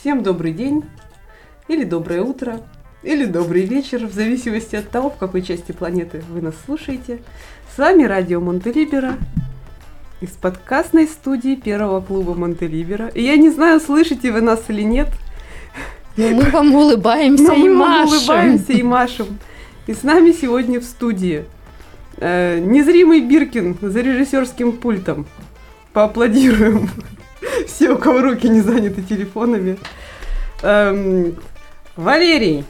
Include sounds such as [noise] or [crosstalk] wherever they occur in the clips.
Всем добрый день, или доброе утро, или добрый вечер, в зависимости от того, в какой части планеты вы нас слушаете. С вами радио Монтелибера из подкастной студии первого клуба Монтелибера. И я не знаю, слышите вы нас или нет. Но мы вам улыбаемся Но и мы вам машем. улыбаемся и машем. И с нами сегодня в студии э, незримый Биркин за режиссерским пультом. Поаплодируем. Все, у кого руки не заняты телефонами. Эм, Валерий,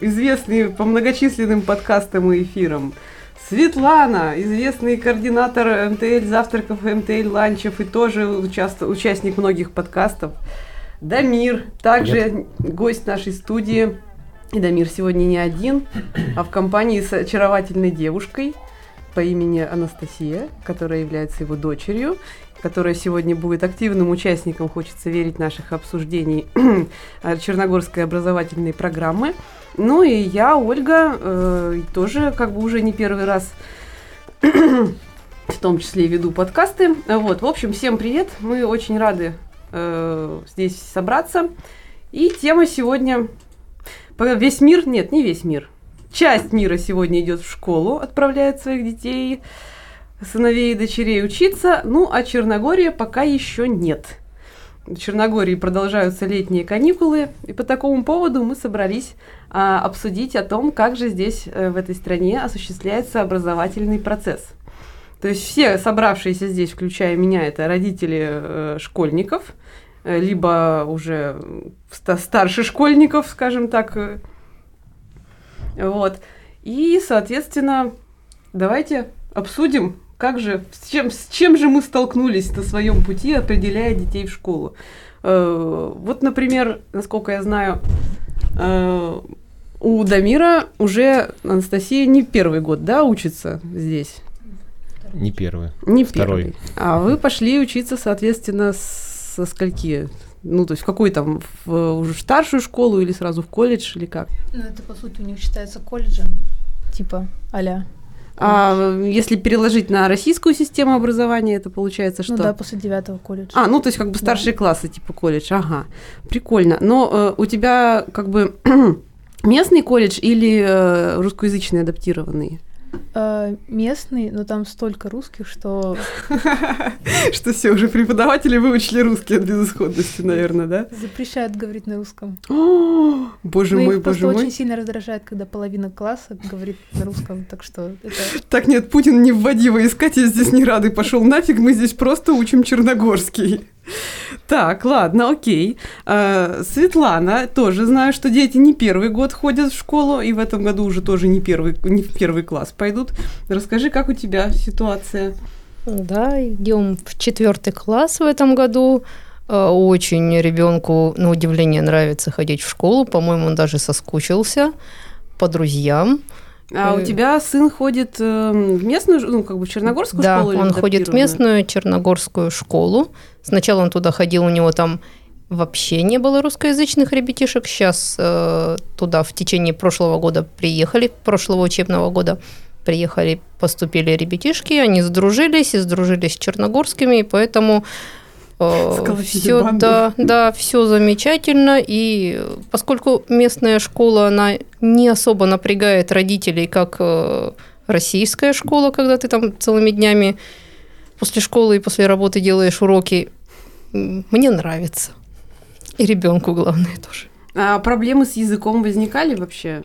известный по многочисленным подкастам и эфирам. Светлана, известный координатор МТЛ завтраков, МТЛ ланчев и тоже участ- участник многих подкастов. Дамир, также гость нашей студии. И Дамир сегодня не один, а в компании с очаровательной девушкой по имени Анастасия, которая является его дочерью, которая сегодня будет активным участником, хочется верить, наших обсуждений [clears throat] Черногорской образовательной программы. Ну и я, Ольга, э, тоже как бы уже не первый раз [clears throat] в том числе веду подкасты. Вот, в общем, всем привет. Мы очень рады э, здесь собраться. И тема сегодня... Весь мир... Нет, не весь мир. Часть мира сегодня идет в школу, отправляет своих детей, сыновей и дочерей учиться. Ну, а Черногория пока еще нет. В Черногории продолжаются летние каникулы, и по такому поводу мы собрались а, обсудить о том, как же здесь, э, в этой стране, осуществляется образовательный процесс. То есть все собравшиеся здесь, включая меня, это родители э, школьников, э, либо уже ста- старше школьников, скажем так. э. Вот. И, соответственно, давайте обсудим, как же, с чем, с чем же мы столкнулись на своем пути, определяя детей в школу. Э, Вот, например, насколько я знаю, э, у Дамира уже Анастасия не первый год, да, учится здесь? Не первый. Не Второй. первый. А вы пошли учиться, соответственно, со скольки? Ну, то есть в какой там, в уже старшую школу или сразу в колледж или как? Ну, это, по сути, у них считается колледжем. Типа, а А если переложить на российскую систему образования, это получается что? Ну да, после девятого колледжа. А, ну то есть как бы старшие классы, типа колледж, ага, прикольно. Но э, у тебя как бы [clears throat] местный колледж или э, русскоязычный адаптированный? Э, местный, но там столько русских, что [laughs] Что все, уже преподаватели выучили русский от безысходности, наверное, да? запрещают говорить на русском. О, [gasps] Боже мой, боже мой. очень сильно раздражает, когда половина класса говорит на русском, так что. [laughs] Так нет, Путин не вводи войскать, здесь не рады. Пошел нафиг, мы здесь просто учим черногорский. Так, ладно, окей. А, Светлана, тоже знаю, что дети не первый год ходят в школу, и в этом году уже тоже не первый, не в первый класс пойдут. Расскажи, как у тебя ситуация? Да, идем в четвертый класс в этом году. Э, Очень ребенку, на удивление, нравится ходить в школу. По-моему, он даже соскучился по друзьям. А у Э. тебя сын ходит э, в местную, ну, как бы в черногорскую да, школу? или он ходит в местную черногорскую школу. Сначала он туда ходил, у него там вообще не было русскоязычных ребятишек. Сейчас э, туда в течение прошлого года приехали, прошлого учебного года приехали, поступили ребятишки, они сдружились и сдружились с черногорскими, и поэтому все, банду. да, да, все замечательно. И поскольку местная школа, она не особо напрягает родителей, как э, российская школа, когда ты там целыми днями после школы и после работы делаешь уроки, мне нравится. И ребенку главное тоже. А проблемы с языком возникали вообще?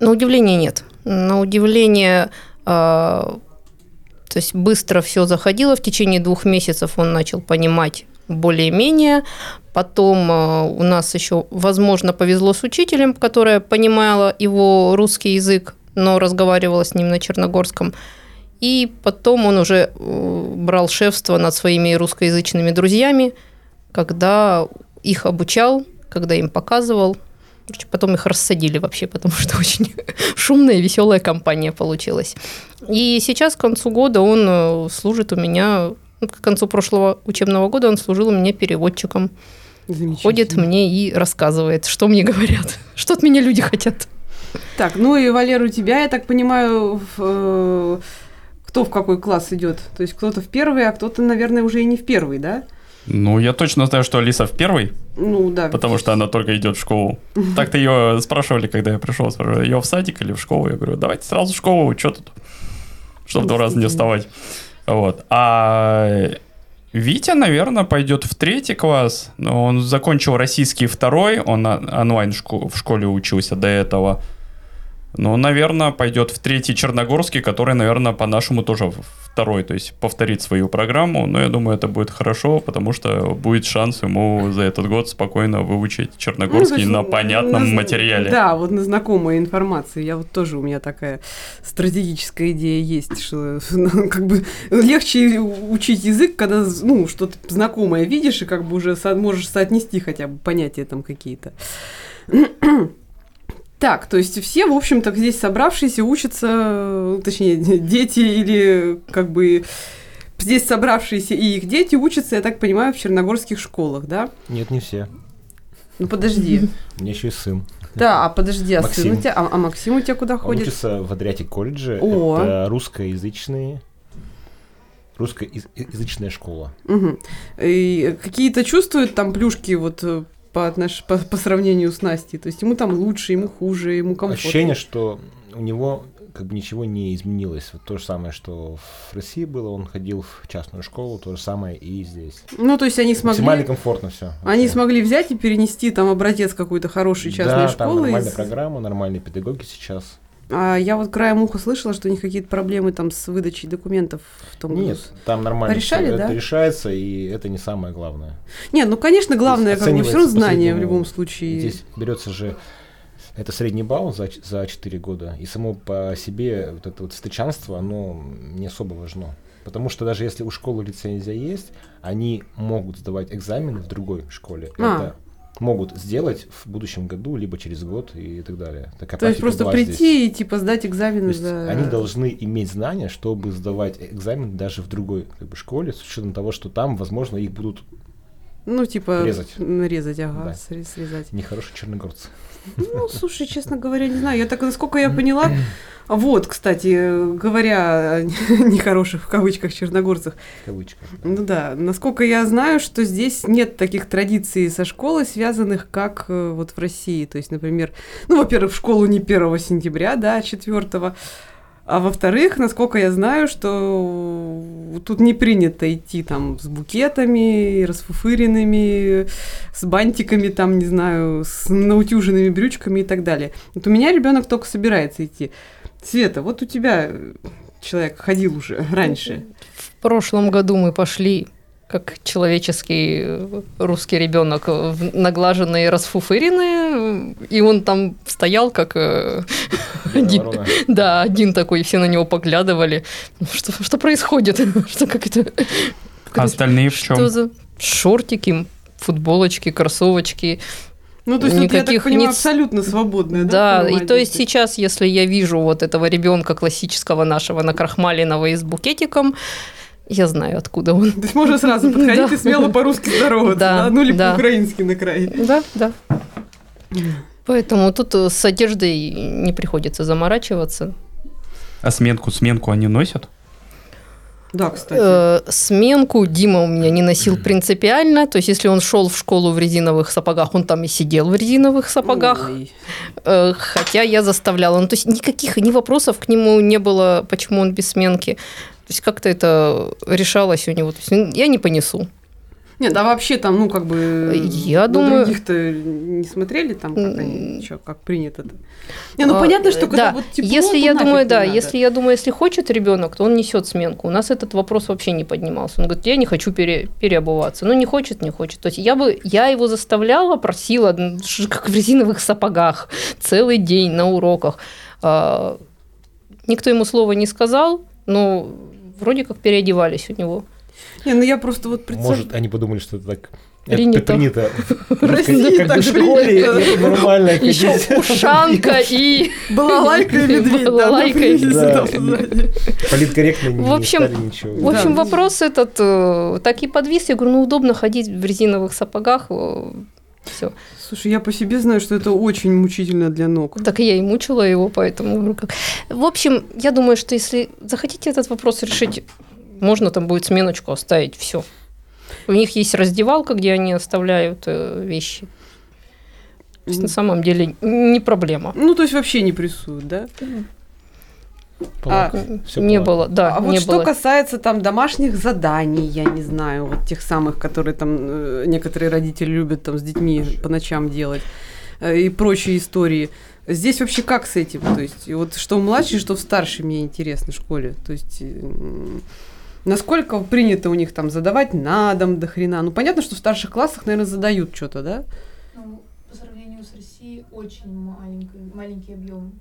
На удивление нет. На удивление, а, то есть быстро все заходило. В течение двух месяцев он начал понимать более-менее. Потом а, у нас еще, возможно, повезло с учителем, которая понимала его русский язык, но разговаривала с ним на черногорском. И потом он уже э, брал шефство над своими русскоязычными друзьями, когда их обучал, когда им показывал. Потом их рассадили вообще, потому что [laughs] очень шумная и веселая компания получилась. И сейчас к концу года он э, служит у меня, ну, к концу прошлого учебного года он служил у меня переводчиком. Ходит мне и рассказывает, что мне говорят, [laughs] что от меня люди хотят. Так, ну и Валер, у тебя, я так понимаю, в, э, кто в какой класс идет? То есть кто-то в первый, а кто-то, наверное, уже и не в первый, да? Ну, я точно знаю, что Алиса в первой, Ну да. потому что она только идет в школу. [laughs] Так-то ее спрашивали, когда я пришел, спрашивали, ее в садик или в школу? Я говорю, давайте сразу в школу, что тут? Чтобы два раза не вставать. Вот. А Витя, наверное, пойдет в третий класс. Но он закончил российский второй, он онлайн в школе учился до этого. Ну, наверное, пойдет в третий Черногорский, который, наверное, по-нашему тоже второй, то есть повторит свою программу. Но я думаю, это будет хорошо, потому что будет шанс ему за этот год спокойно выучить Ну, Черногорский есть на понятном на- материале. Да, вот на знакомой информации. Я вот тоже у меня такая стратегическая идея есть, что ну, как бы легче учить язык, когда ну что-то знакомое видишь и как бы уже со- можешь соотнести хотя бы понятия там какие-то. Так, то есть все, в общем-то, здесь собравшиеся учатся, э, точнее, [laughs] дети или как бы здесь собравшиеся и их дети учатся, я так понимаю, в черногорских школах, да? Нет, не все. Ну подожди. [laughs] У меня еще и сын. Да, а подожди, а сын у Максим. тебя, а, а Максим у тебя куда Он ходит? учится в Адриатик колледже. О. Это русскоязычные русскоязычная школа. Мгм. И какие-то чувствуют там плюшки вот э, по, отнош... по, по сравнению с Настей? То есть ему там лучше, ему хуже, ему комфортно? Ощущение, что у него как бы ничего не изменилось. Вот то же самое, что в России было, он ходил в частную школу, то же самое и здесь. Ну, то есть они Максимально смогли... комфортно все. Они смогли взять и перенести там образец какой-то хорошей частной да, там школы. нормальная из- программа, нормальные педагоги сейчас. А я вот краем уха слышала, что у них какие-то проблемы там с выдачей документов в том Нет, году. там нормально Порешали, всё, да? это решается, и это не самое главное. Нет, ну, конечно, главное, как бы все равно знание в любом случае. Здесь берется же это средний балл за, за 4 года, и само по себе вот это вот встречанство, оно не особо важно. Потому что даже если у школы лицензия есть, они могут сдавать экзамены в другой школе. А. Это могут сделать в будущем году, либо через год и так далее. Такая То есть просто прийти здесь. и типа сдать есть за... Они должны иметь знания, чтобы сдавать экзамен даже в другой как бы, школе, с учетом того, что там, возможно, их будут Ну, типа... Резать. Нарезать, ага, Да. сре- срезать. нехорошие черногорцы. Ну, слушай, честно говоря, не знаю. Я так, насколько я поняла, вот, кстати, говоря о [laughs] нехороших в кавычках черногорцах, В кавычках. да. ну да, насколько я знаю, что здесь нет таких традиций со школой, связанных как э, вот в России. То есть, например, ну, во-первых, в школу не 1 сентября, да, а 4 а во-вторых, насколько я знаю, что тут не принято идти там с букетами, расфуфыренными, с бантиками, там, не знаю, с наутюженными брючками и так далее. Вот у меня ребенок только собирается идти. Света, вот у тебя человек ходил уже [laughs] раньше. В прошлом году мы пошли как человеческий э, русский ребенок, э, в наглаженные, расфуфыренные, и он там стоял как э, [laughs] один, да, один такой, и все на него поглядывали. Что, что происходит? [laughs] Что как это? как А это- остальные в чем? Что за шортики, футболочки, кроссовочки? Ну, то есть тут, я так Никаких понимаю, не- абсолютно свободная, да? Да, и то есть сейчас, если я вижу вот этого ребенка классического нашего накрахмаленного и с букетиком, я знаю, откуда он. То есть можно сразу подходить Да. и смело по-русски здороваться, Да, да? Ну, или да. по-украински на край. Да, да. Поэтому тут э, с одеждой не приходится заморачиваться. А сменку, сменку они носят? Да, кстати. Э, сменку Дима у меня не носил принципиально. То есть, если он шел в школу в резиновых сапогах, он там и сидел в резиновых сапогах. Ой. Э, хотя я заставляла. Ну, то есть никаких ни вопросов к нему не было, почему он без сменки. То есть как-то это решалось у него. То есть, ну, я не понесу. Нет, а вообще там, ну, как бы... Я на думаю- других-то не смотрели там, как они, чё, как принято-то? Не, ну, А, понятно, что когда да. вот тепло, если то я думаю, да, надо. если я думаю, если хочет ребенок, то он несет сменку. У нас этот вопрос вообще не поднимался. Он говорит, я не хочу пере, переобуваться. Ну, не хочет, не хочет. То есть я бы, я его заставляла, просила, как в резиновых сапогах, целый день на уроках. А, никто ему слова не сказал, но вроде как переодевались у него. Не, ну я просто вот представляю... Может, они подумали, что это так Принято. Это принято. В России Как так в школе принято. это нормально Еще ушанка и... [laughs] Балалайка и медведь, Балалайка и-. Политкорректно не В общем, стали ничего. В общем, вопрос этот э, так и подвис. Я говорю, ну удобно ходить в резиновых сапогах. Все. Слушай, я по себе знаю, что это очень мучительно для ног. Так и я и мучила его, поэтому. В общем, я думаю, что если захотите этот вопрос решить, можно там будет сменочку оставить, все. У них есть раздевалка, где они оставляют э, вещи. То есть на самом деле не проблема. Ну, то есть вообще не прессуют, да? М, Всё не полак. было, да, а вот не что было. касается там домашних заданий, я не знаю, вот тех самых, которые там э, некоторые родители любят там с детьми по ночам делать э, и прочие истории. Здесь вообще как с этим? То есть вот что в младшей, что в старшей мне интересно в школе. То есть м, насколько принято у них там задавать на дом до хрена? Ну понятно, что в старших классах, наверное, задают что-то, да? Ну, по сравнению с Россией, очень маленький, маленький объем.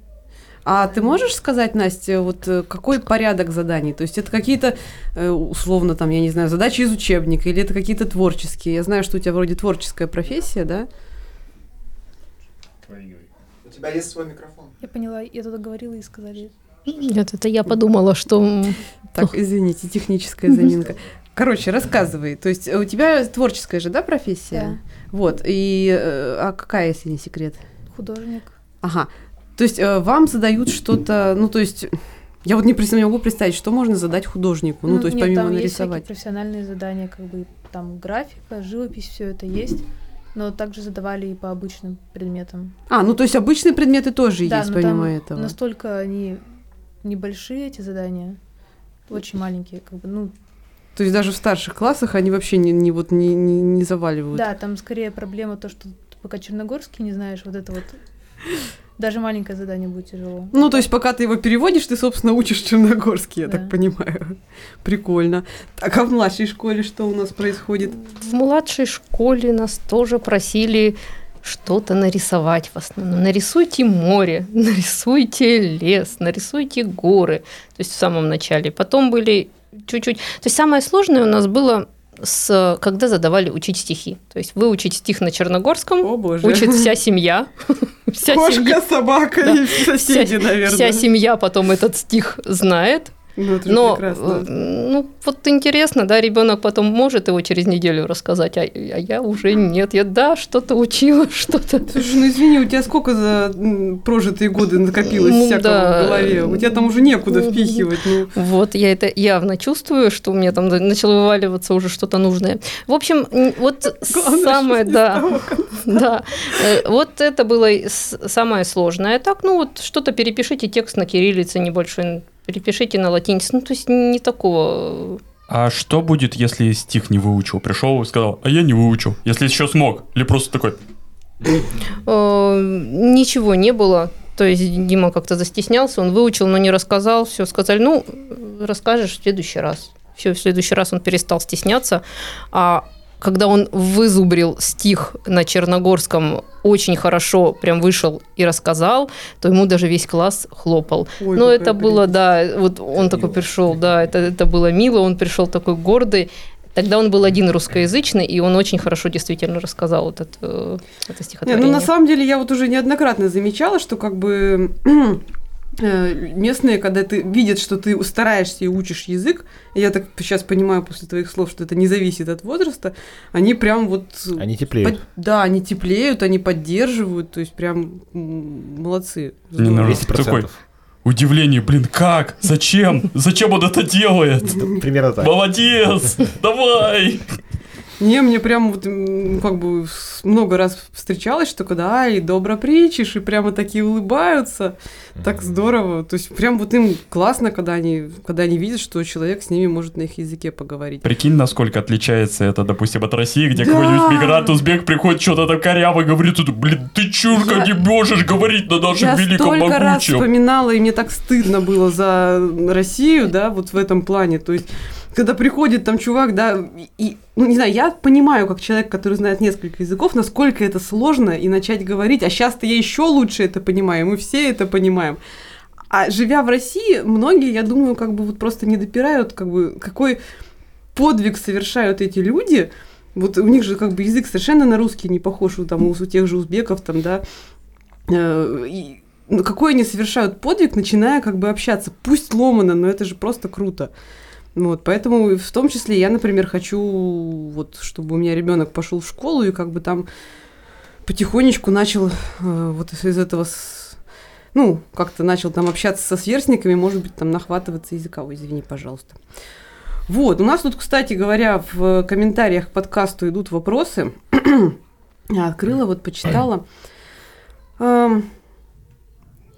А ты можешь сказать, Настя, вот э, какой порядок заданий? То есть это какие-то, э, условно, там, я не знаю, задачи из учебника, или это какие-то творческие? Я знаю, что у тебя вроде творческая профессия, да? У тебя есть свой микрофон. Я поняла, я туда говорила и сказали. Нет, это я подумала, что Так, извините, техническая заминка. Короче, рассказывай. То есть у тебя творческая же, да, профессия? Вот. И э, а какая, если не секрет? Художник. Ага. То есть э, вам задают что-то, ну то есть я вот не, не могу представить, что можно задать художнику, ну, то есть нет, помимо там есть нарисовать. профессиональные задания, как бы там графика, живопись, все это есть. Но также задавали и по обычным предметам. А, ну то есть обычные предметы тоже да, есть помимо этого. настолько они небольшие, эти задания, очень маленькие, как бы, ну, То есть даже в старших классах они вообще не, не вот не, не, не заваливают. да, там скорее проблема то, что ты пока черногорский не знаешь, вот это вот, даже маленькое задание будет тяжело. Ну, то есть, пока ты его переводишь, ты, собственно, учишь черногорский, я Да. так понимаю. Прикольно. Так, а в младшей школе что у нас происходит? в младшей школе нас тоже просили что-то нарисовать в основном. Нарисуйте море, [laughs] нарисуйте лес, нарисуйте горы. То есть в самом начале. Потом были чуть-чуть... То есть самое сложное у нас было с, когда задавали учить стихи. То есть выучить стих на черногорском О, боже. учит вся семья. [laughs] Вся Кошка, семья, собака Да. и соседи, вся, наверное. вся семья потом этот стих знает. Ну, это Но, прекрасно. э, ну, вот интересно, да, ребенок потом может его через неделю рассказать, а, а я уже нет. Я, да, что-то учила, [laughs] что-то. Слушай, ну извини, у тебя сколько за прожитые годы накопилось Ну, всякого да. в голове? У тебя там уже некуда впихивать. Ну, Вот, я это явно чувствую, что у меня там начало вываливаться уже что-то нужное. В общем, вот Главное, самое, да, [laughs] да, Э, вот это было самое сложное. Так, ну вот что-то перепишите текст на кириллице небольшой, перепишите на латинице, ну то есть не такого А что будет, если стих не выучил? Пришел и сказал, а я не выучил. Если еще смог. Или просто такой, Э, Ничего не было. То есть Дима как-то застеснялся, он выучил, но не рассказал. Все, сказали, ну, расскажешь в следующий раз. Все, в следующий раз он перестал стесняться. А когда он вызубрил стих на черногорском очень хорошо, прям вышел и рассказал, то ему даже весь класс хлопал. Ой, Но это было, прелесть. да, вот он такой Мило. пришел, да, это, это было мило, он пришел такой гордый. Тогда он был один русскоязычный, и он очень хорошо действительно рассказал вот это, э, это Не, стихотворение. ну на самом деле я вот уже неоднократно замечала, что как бы [clears throat] местные, когда ты видят, что ты стараешься и учишь язык, и я так сейчас понимаю после твоих слов, что это не зависит от возраста, они прям вот... Они теплеют. под- да, они теплеют, они поддерживают, то есть прям молодцы. Не. 200%. Такой. удивление, блин, как? Зачем? Зачем он это делает? Примерно так. Молодец! Давай! Не, мне прям вот как бы много раз встречалось, что когда и добро причишь, и прямо такие улыбаются, так здорово. То есть прям вот им классно, когда они, когда они видят, что человек с ними может на их языке поговорить. Прикинь, насколько отличается это, допустим, от России, где Да. какой-нибудь мигрант, узбек приходит, что-то там коряво говорит, блин, ты чурка Я- не можешь говорить на нашем Я великом столько раз могучем. вспоминала, и мне так стыдно было за Россию, да, вот в этом плане. То есть, когда приходит там чувак, да, и, ну, не знаю, я понимаю, как человек, который знает несколько языков, насколько это сложно и начать говорить, а сейчас-то я еще лучше это понимаю, мы все это понимаем. А живя в России, многие, я думаю, как бы вот просто не допирают, как бы, какой подвиг совершают эти люди, вот у них же как бы язык совершенно на русский не похож, у, там, у тех же узбеков, там, да, Э, и, какой они совершают подвиг, начиная как бы общаться. Пусть ломано, но это же просто круто. Вот, поэтому в том числе я, например, хочу, вот, чтобы у меня ребенок пошел в школу и как бы там потихонечку начал э, вот из этого, с- ну, как-то начал там общаться со сверстниками, может быть, там нахватываться языка. Извини, пожалуйста. Вот, у нас тут, кстати говоря, в комментариях к подкасту идут вопросы. [clears throat] Я открыла, вот почитала. Эм,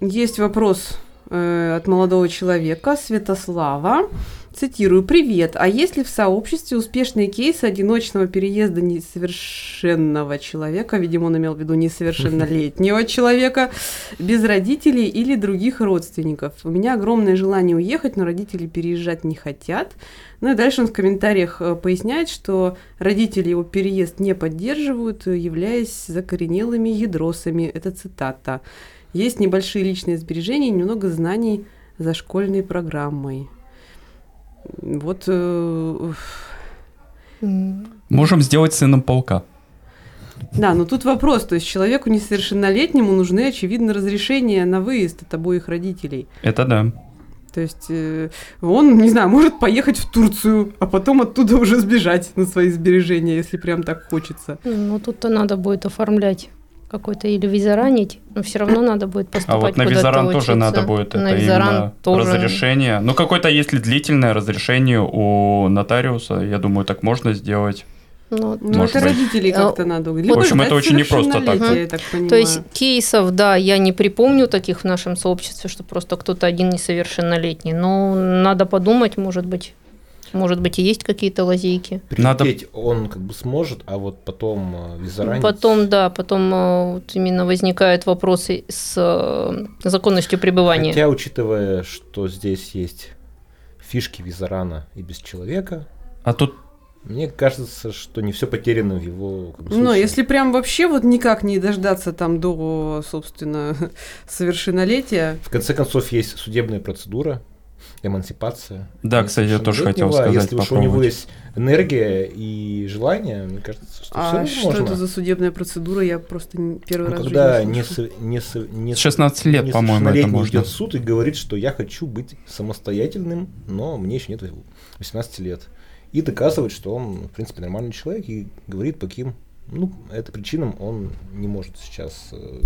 Есть вопрос э, от молодого человека, Святослава. Цитирую. «Привет. А есть ли в сообществе успешные кейсы одиночного переезда несовершенного человека, видимо, он имел в виду несовершеннолетнего [laughs] человека, без родителей или других родственников? У меня огромное желание уехать, но родители переезжать не хотят. Ну и дальше он в комментариях э, поясняет, что родители его переезд не поддерживают, являясь закоренелыми ядросами. Это цитата. Есть небольшие личные сбережения и немного знаний за школьной программой. Вот э, Можем сделать сыном паука. Да, но тут вопрос, то есть человеку несовершеннолетнему нужны, очевидно, разрешения на выезд от обоих родителей. Это да. То есть э, он, не знаю, может поехать в Турцию, а потом оттуда уже сбежать на свои сбережения, если прям так хочется. Ну, тут-то надо будет оформлять какой-то или визаранить, но все равно надо будет А поступать вот на визаран тоже учиться. надо будет На это визаран именно тоже. разрешение. Ну, какое-то, если длительное разрешение у нотариуса, я думаю, так можно сделать. Ну, Ну, Может это быть. родителей А, как-то надо. Либо В общем, это очень непросто так. я так понимаю. То есть кейсов, да, я не припомню таких в нашем сообществе, что просто кто-то один несовершеннолетний. Но надо подумать, может быть, может быть, и есть какие-то лазейки. Надо- он как бы сможет, а вот потом э, визаранить... Потом, да, потом э, вот именно возникают вопросы с э, законностью пребывания. Хотя, учитывая, что здесь есть фишки визарана и без человека, А тут мне кажется, что не все потеряно в его как бы, Но если прям вообще вот никак не дождаться там до, собственно, [laughs] совершеннолетия, В конце концов, есть судебная процедура, эмансипация. Да, кстати, я тоже хотел сказать, Если уж у него есть энергия и желание, мне кажется, что а все что можно. это за судебная процедура, я просто первый Ну, раз когда не, со- не, со- не С 16 лет, по-моему, это можно. идет в суд и говорит, что я хочу быть самостоятельным, но мне еще нет 18 лет. И доказывает, что он, в принципе, нормальный человек и говорит, по каким ну, это причинам он не может сейчас. э,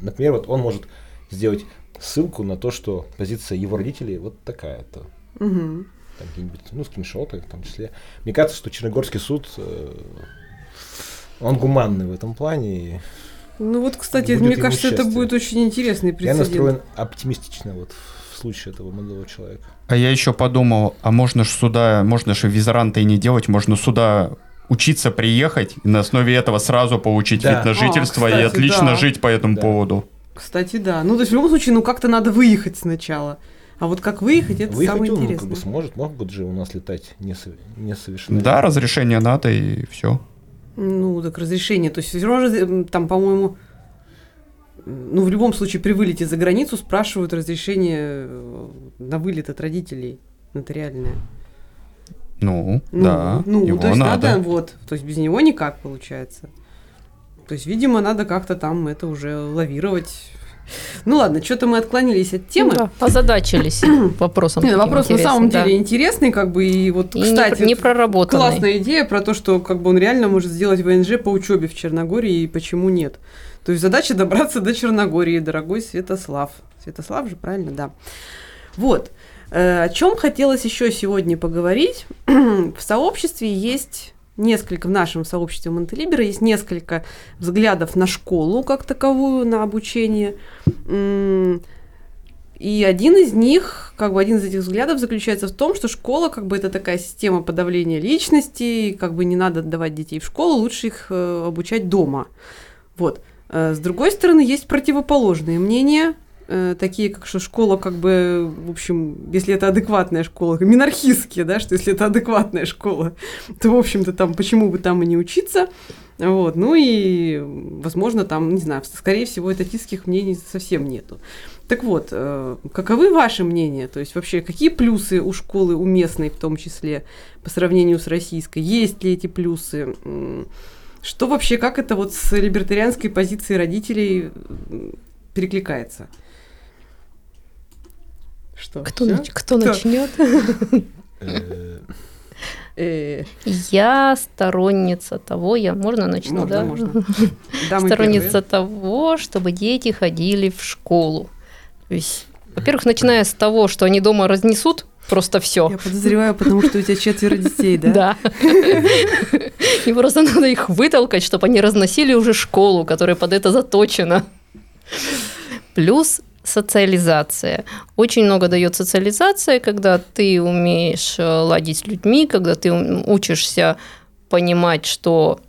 Например, вот он может сделать ссылку на то, что позиция его родителей вот такая-то. Мгм. Там какие-нибудь, ну, скриншоты в том числе. Мне кажется, что Черногорский суд, э, он гуманный в этом плане. и Ну вот, кстати, мне кажется, это счастье. будет очень интересный Я прецедент. настроен оптимистично вот в случае этого молодого человека. А я еще подумал, а можно же сюда, можно же визаранта и не делать, можно сюда учиться приехать и на основе этого сразу получить Да. вид на А, жительство и кстати, отлично да. жить по этому Да. поводу. Кстати, да. Ну, то есть в любом случае, ну как-то надо выехать сначала. А вот как выехать, это Выехать самое он ну, как интересное. бы сможет, могут же у нас летать несо- несовершеннолетние. Да, разрешение надо и все. Ну, так разрешение. То есть все равно м, там, по-моему, ну, в любом случае, при вылете за границу спрашивают разрешение э, на вылет от родителей нотариальное. Ну, Ну, да, ну, его то есть надо. надо, вот, то есть без него никак получается. То есть, видимо, надо как-то там это уже лавировать. Ну ладно, что-то мы отклонились от темы. Да, озадачились [coughs] вопросом. Не, таким вопрос на самом да. деле интересный, как бы, и вот, И не кстати, пр- не проработанный. классная идея про то, что как бы он реально может сделать ВНЖ по учебе в Черногории, и почему нет. То есть задача добраться до Черногории, дорогой Святослав. Святослав же, правильно, да. Вот. Э, О чем хотелось еще сегодня поговорить? [clears throat] в сообществе есть несколько, в нашем сообществе Монтелибера есть несколько взглядов на школу как таковую, на обучение. И один из них, как бы один из этих взглядов заключается в том, что школа как бы это такая система подавления личности, как бы не надо отдавать детей в школу, лучше их э, обучать дома. Вот. Э, С другой стороны, есть противоположные мнения, э, такие как что школа как бы, в общем, если это адекватная школа, минархистские, да, что если это адекватная школа, то, в общем-то, там почему бы там и не учиться. Вот, ну и, возможно, там, не знаю, скорее всего, этатистских мнений совсем нету. Так вот, э, каковы ваши мнения? То есть вообще, какие плюсы у школы, у местной в том числе, по сравнению с российской? Есть ли эти плюсы? Что вообще, как это вот с либертарианской позиции родителей перекликается? Что? Кто, нач- кто Кто? начнет? [laughs] Э, Э, Я сторонница того, я можно начну, Можно, да? можно. [laughs] Сторонница того, чтобы дети ходили в школу. То есть, во-первых, начиная с того, что они дома разнесут Просто все. Я подозреваю, потому что у тебя четверо детей, да? Да. [laughs] И просто надо их вытолкать, чтобы они разносили уже школу, которая под это заточена. Плюс социализация. Очень много дает социализация, когда ты умеешь э, ладить с людьми, когда ты учишься понимать, что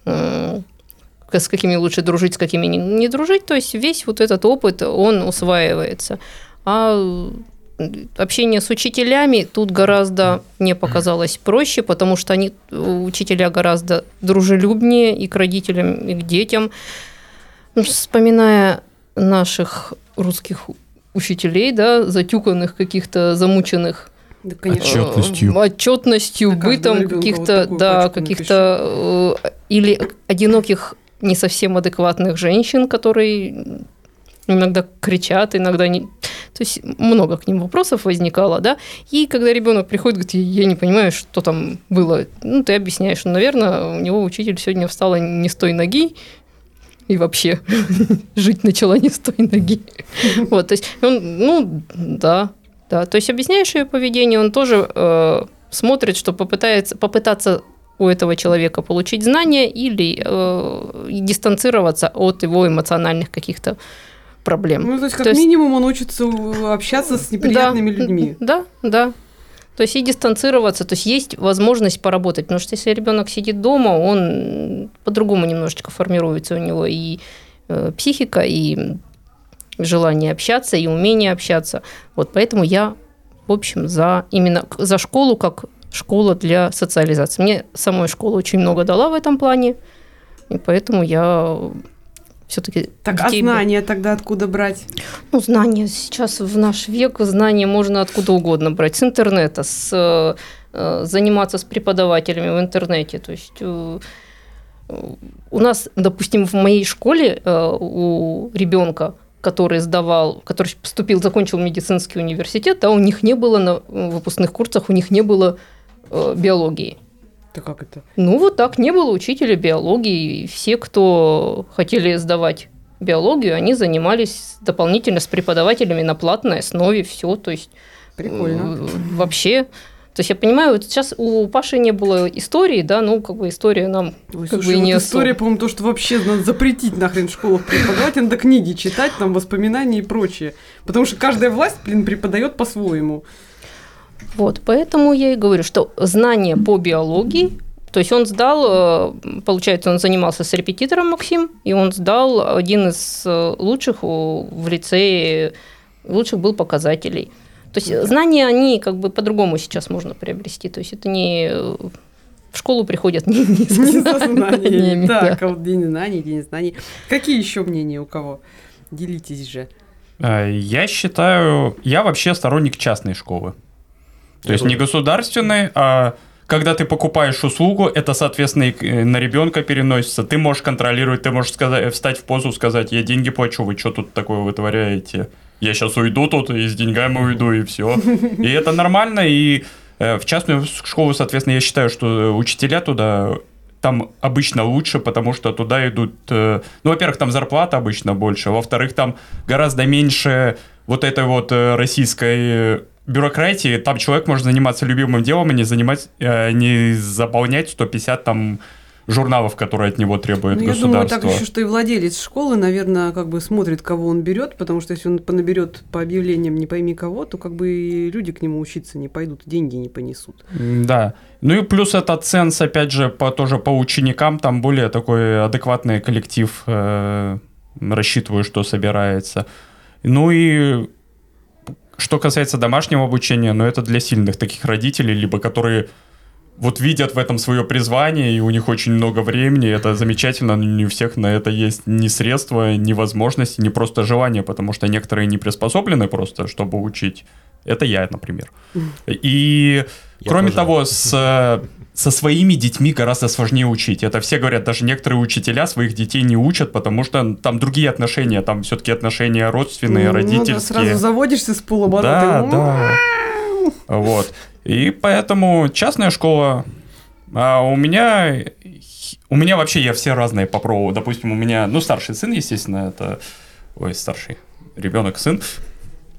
с какими лучше дружить, с какими не, не дружить. То есть весь вот этот опыт, он усваивается. А общение с учителями тут гораздо, мне показалось, проще, потому что они, учителя гораздо дружелюбнее и к родителям, и к детям. Ну, Вспоминая наших русских учителей, да, затюканных каких-то, замученных Да, конечно. Отчетностью. отчетностью, каждого бытом вот каких-то, такую да, каких-то э, или одиноких не совсем адекватных женщин, которые иногда кричат, иногда не... То есть много к ним вопросов возникало, да. И когда ребенок приходит, говорит, я не понимаю, что там было, ну, ты объясняешь, ну, наверное, у него учитель сегодня встала не с той ноги, и вообще [laughs] жить начала не с той ноги. [laughs] Вот, то есть он, ну, да, да. То есть объясняешь ее поведение, он тоже э, смотрит, что попытается, попытаться у этого человека получить знания или э, дистанцироваться от его эмоциональных каких-то проблем. Ну, то есть, как То есть- минимум, он учится общаться с неприятными Да, людьми. Да, да. То есть и дистанцироваться, то есть есть возможность поработать, потому что если ребенок сидит дома, он по-другому немножечко формируется у него и э, психика, и желание общаться, и умение общаться. Вот поэтому я, в общем, за именно за школу как школа для социализации. Мне самой школа очень много дала в этом плане, и поэтому я все-таки Так, а знания тогда откуда брать? ну, знания сейчас в наш век, знания можно откуда угодно брать. С интернета, с, э, э, заниматься с преподавателями в интернете. То есть э, у нас, допустим, в моей школе у ребенка который сдавал, который поступил, закончил медицинский университет, да, у них не было на выпускных курсах, у них не было биологии. Да как это? Ну, вот так, не было учителя биологии. И все, кто хотели сдавать биологию, они занимались дополнительно с преподавателями на платной основе, все, то есть Прикольно. э, вообще. То есть я понимаю, вот сейчас у Паши не было истории, да, ну, как бы история нам Ой, как слушай, бы и не вот история, по-моему, то, что вообще надо запретить нахрен в школах преподавать, надо книги читать, там воспоминания и прочее. Потому что каждая власть, блин, преподает по-своему. Вот, поэтому я и говорю, что знания по биологии, то есть он сдал, э, получается, он занимался с репетитором Максим, и он сдал один из э, лучших у- в лицее, лучших был показателей. То есть знания, они как бы по-другому сейчас можно приобрести. То есть это не э, в школу приходят [laughs] не, не со знаниями. да. Так, а вот день знаний, день знаний. Какие еще мнения у кого? Делитесь же. А, Я считаю, я вообще сторонник частной школы. То Я есть не тоже. государственной, а когда ты покупаешь услугу, это, соответственно, и э, на ребенка переносится. Ты можешь контролировать, ты можешь сказать, встать в позу, сказать, я деньги плачу, вы что тут такое вытворяете? Я сейчас уйду тут, и с деньгами уйду, и все. [laughs] И это нормально, и э, в частную школу, соответственно, я считаю, что э, учителя туда там обычно лучше, потому что туда идут... э, Ну, во-первых, там зарплата обычно больше, во-вторых, там гораздо меньше вот этой вот э, российской э, бюрократии. Там человек может заниматься любимым делом и не занимать, э, не заполнять 150 там журналов, которые от него требует Ну, я думаю, государство. так еще, что и владелец школы, наверное, как бы смотрит, кого он берет, потому что если он понаберет по объявлениям не пойми кого, то как бы и люди к нему учиться не пойдут, деньги не понесут. Да. Ну и плюс этот ценз, опять же, по, тоже по ученикам, там более такой адекватный коллектив, э, рассчитываю, что собирается. Ну и что касается домашнего обучения, ну это для сильных таких родителей, либо которые вот видят в этом свое призвание, и у них очень много времени, это замечательно, но не у всех на это есть ни средства, ни возможности, ни просто желание, потому что некоторые не приспособлены просто, чтобы учить. Это я, например. И Я Кроме тоже. того, с, э, со своими детьми гораздо сложнее учить. Это все говорят, даже некоторые учителя своих детей не учат, потому что там другие отношения, там все-таки отношения родственные, Ну, ну да, родительские. сразу заводишься с да, полоборота. да. Вот. И поэтому частная школа. А у меня у меня вообще я все разные попробовал. Допустим, у меня, ну, старший сын, естественно, это... Ой, старший ребенок, сын,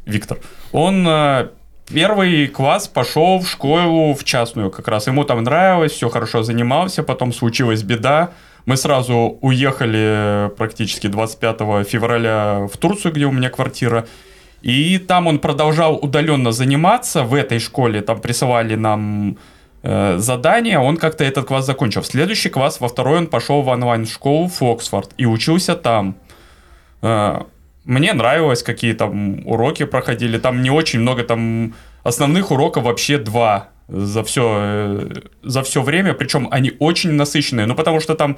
Виктор. Он э, первый класс пошел в школу в частную как раз. Ему там нравилось, все хорошо занимался, потом случилась беда. Мы сразу уехали практически 25 февраля в Турцию, где у меня квартира. И там он продолжал удаленно заниматься в этой школе. Там присылали нам э, задания, он как-то этот класс закончил. Следующий класс, во второй, он пошел в онлайн-школу в Оксфорд и учился там. Э, мне нравилось, какие там уроки проходили. Там не очень много, там основных уроков вообще два за все, э, за все время, причем они очень насыщенные, ну потому что там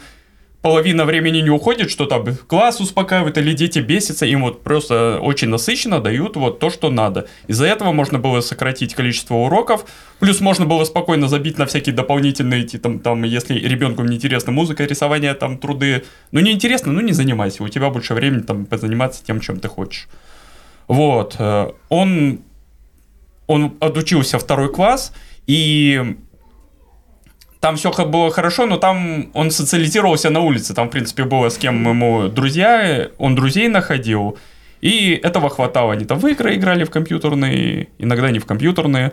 половина времени не уходит, что там класс успокаивает или дети бесятся, им вот просто очень насыщенно дают вот то, что надо. Из-за этого можно было сократить количество уроков, плюс можно было спокойно забить на всякие дополнительные, там, там если ребенку не интересна музыка, рисование, там труды, ну интересно, ну не занимайся, у тебя больше времени там позаниматься тем, чем ты хочешь. Вот, э, он, он отучился второй класс, и там все было хорошо, но там он социализировался на улице. Там, в принципе, было с кем ему друзья, он друзей находил. И этого хватало. Они там в игры играли в компьютерные, иногда не в компьютерные.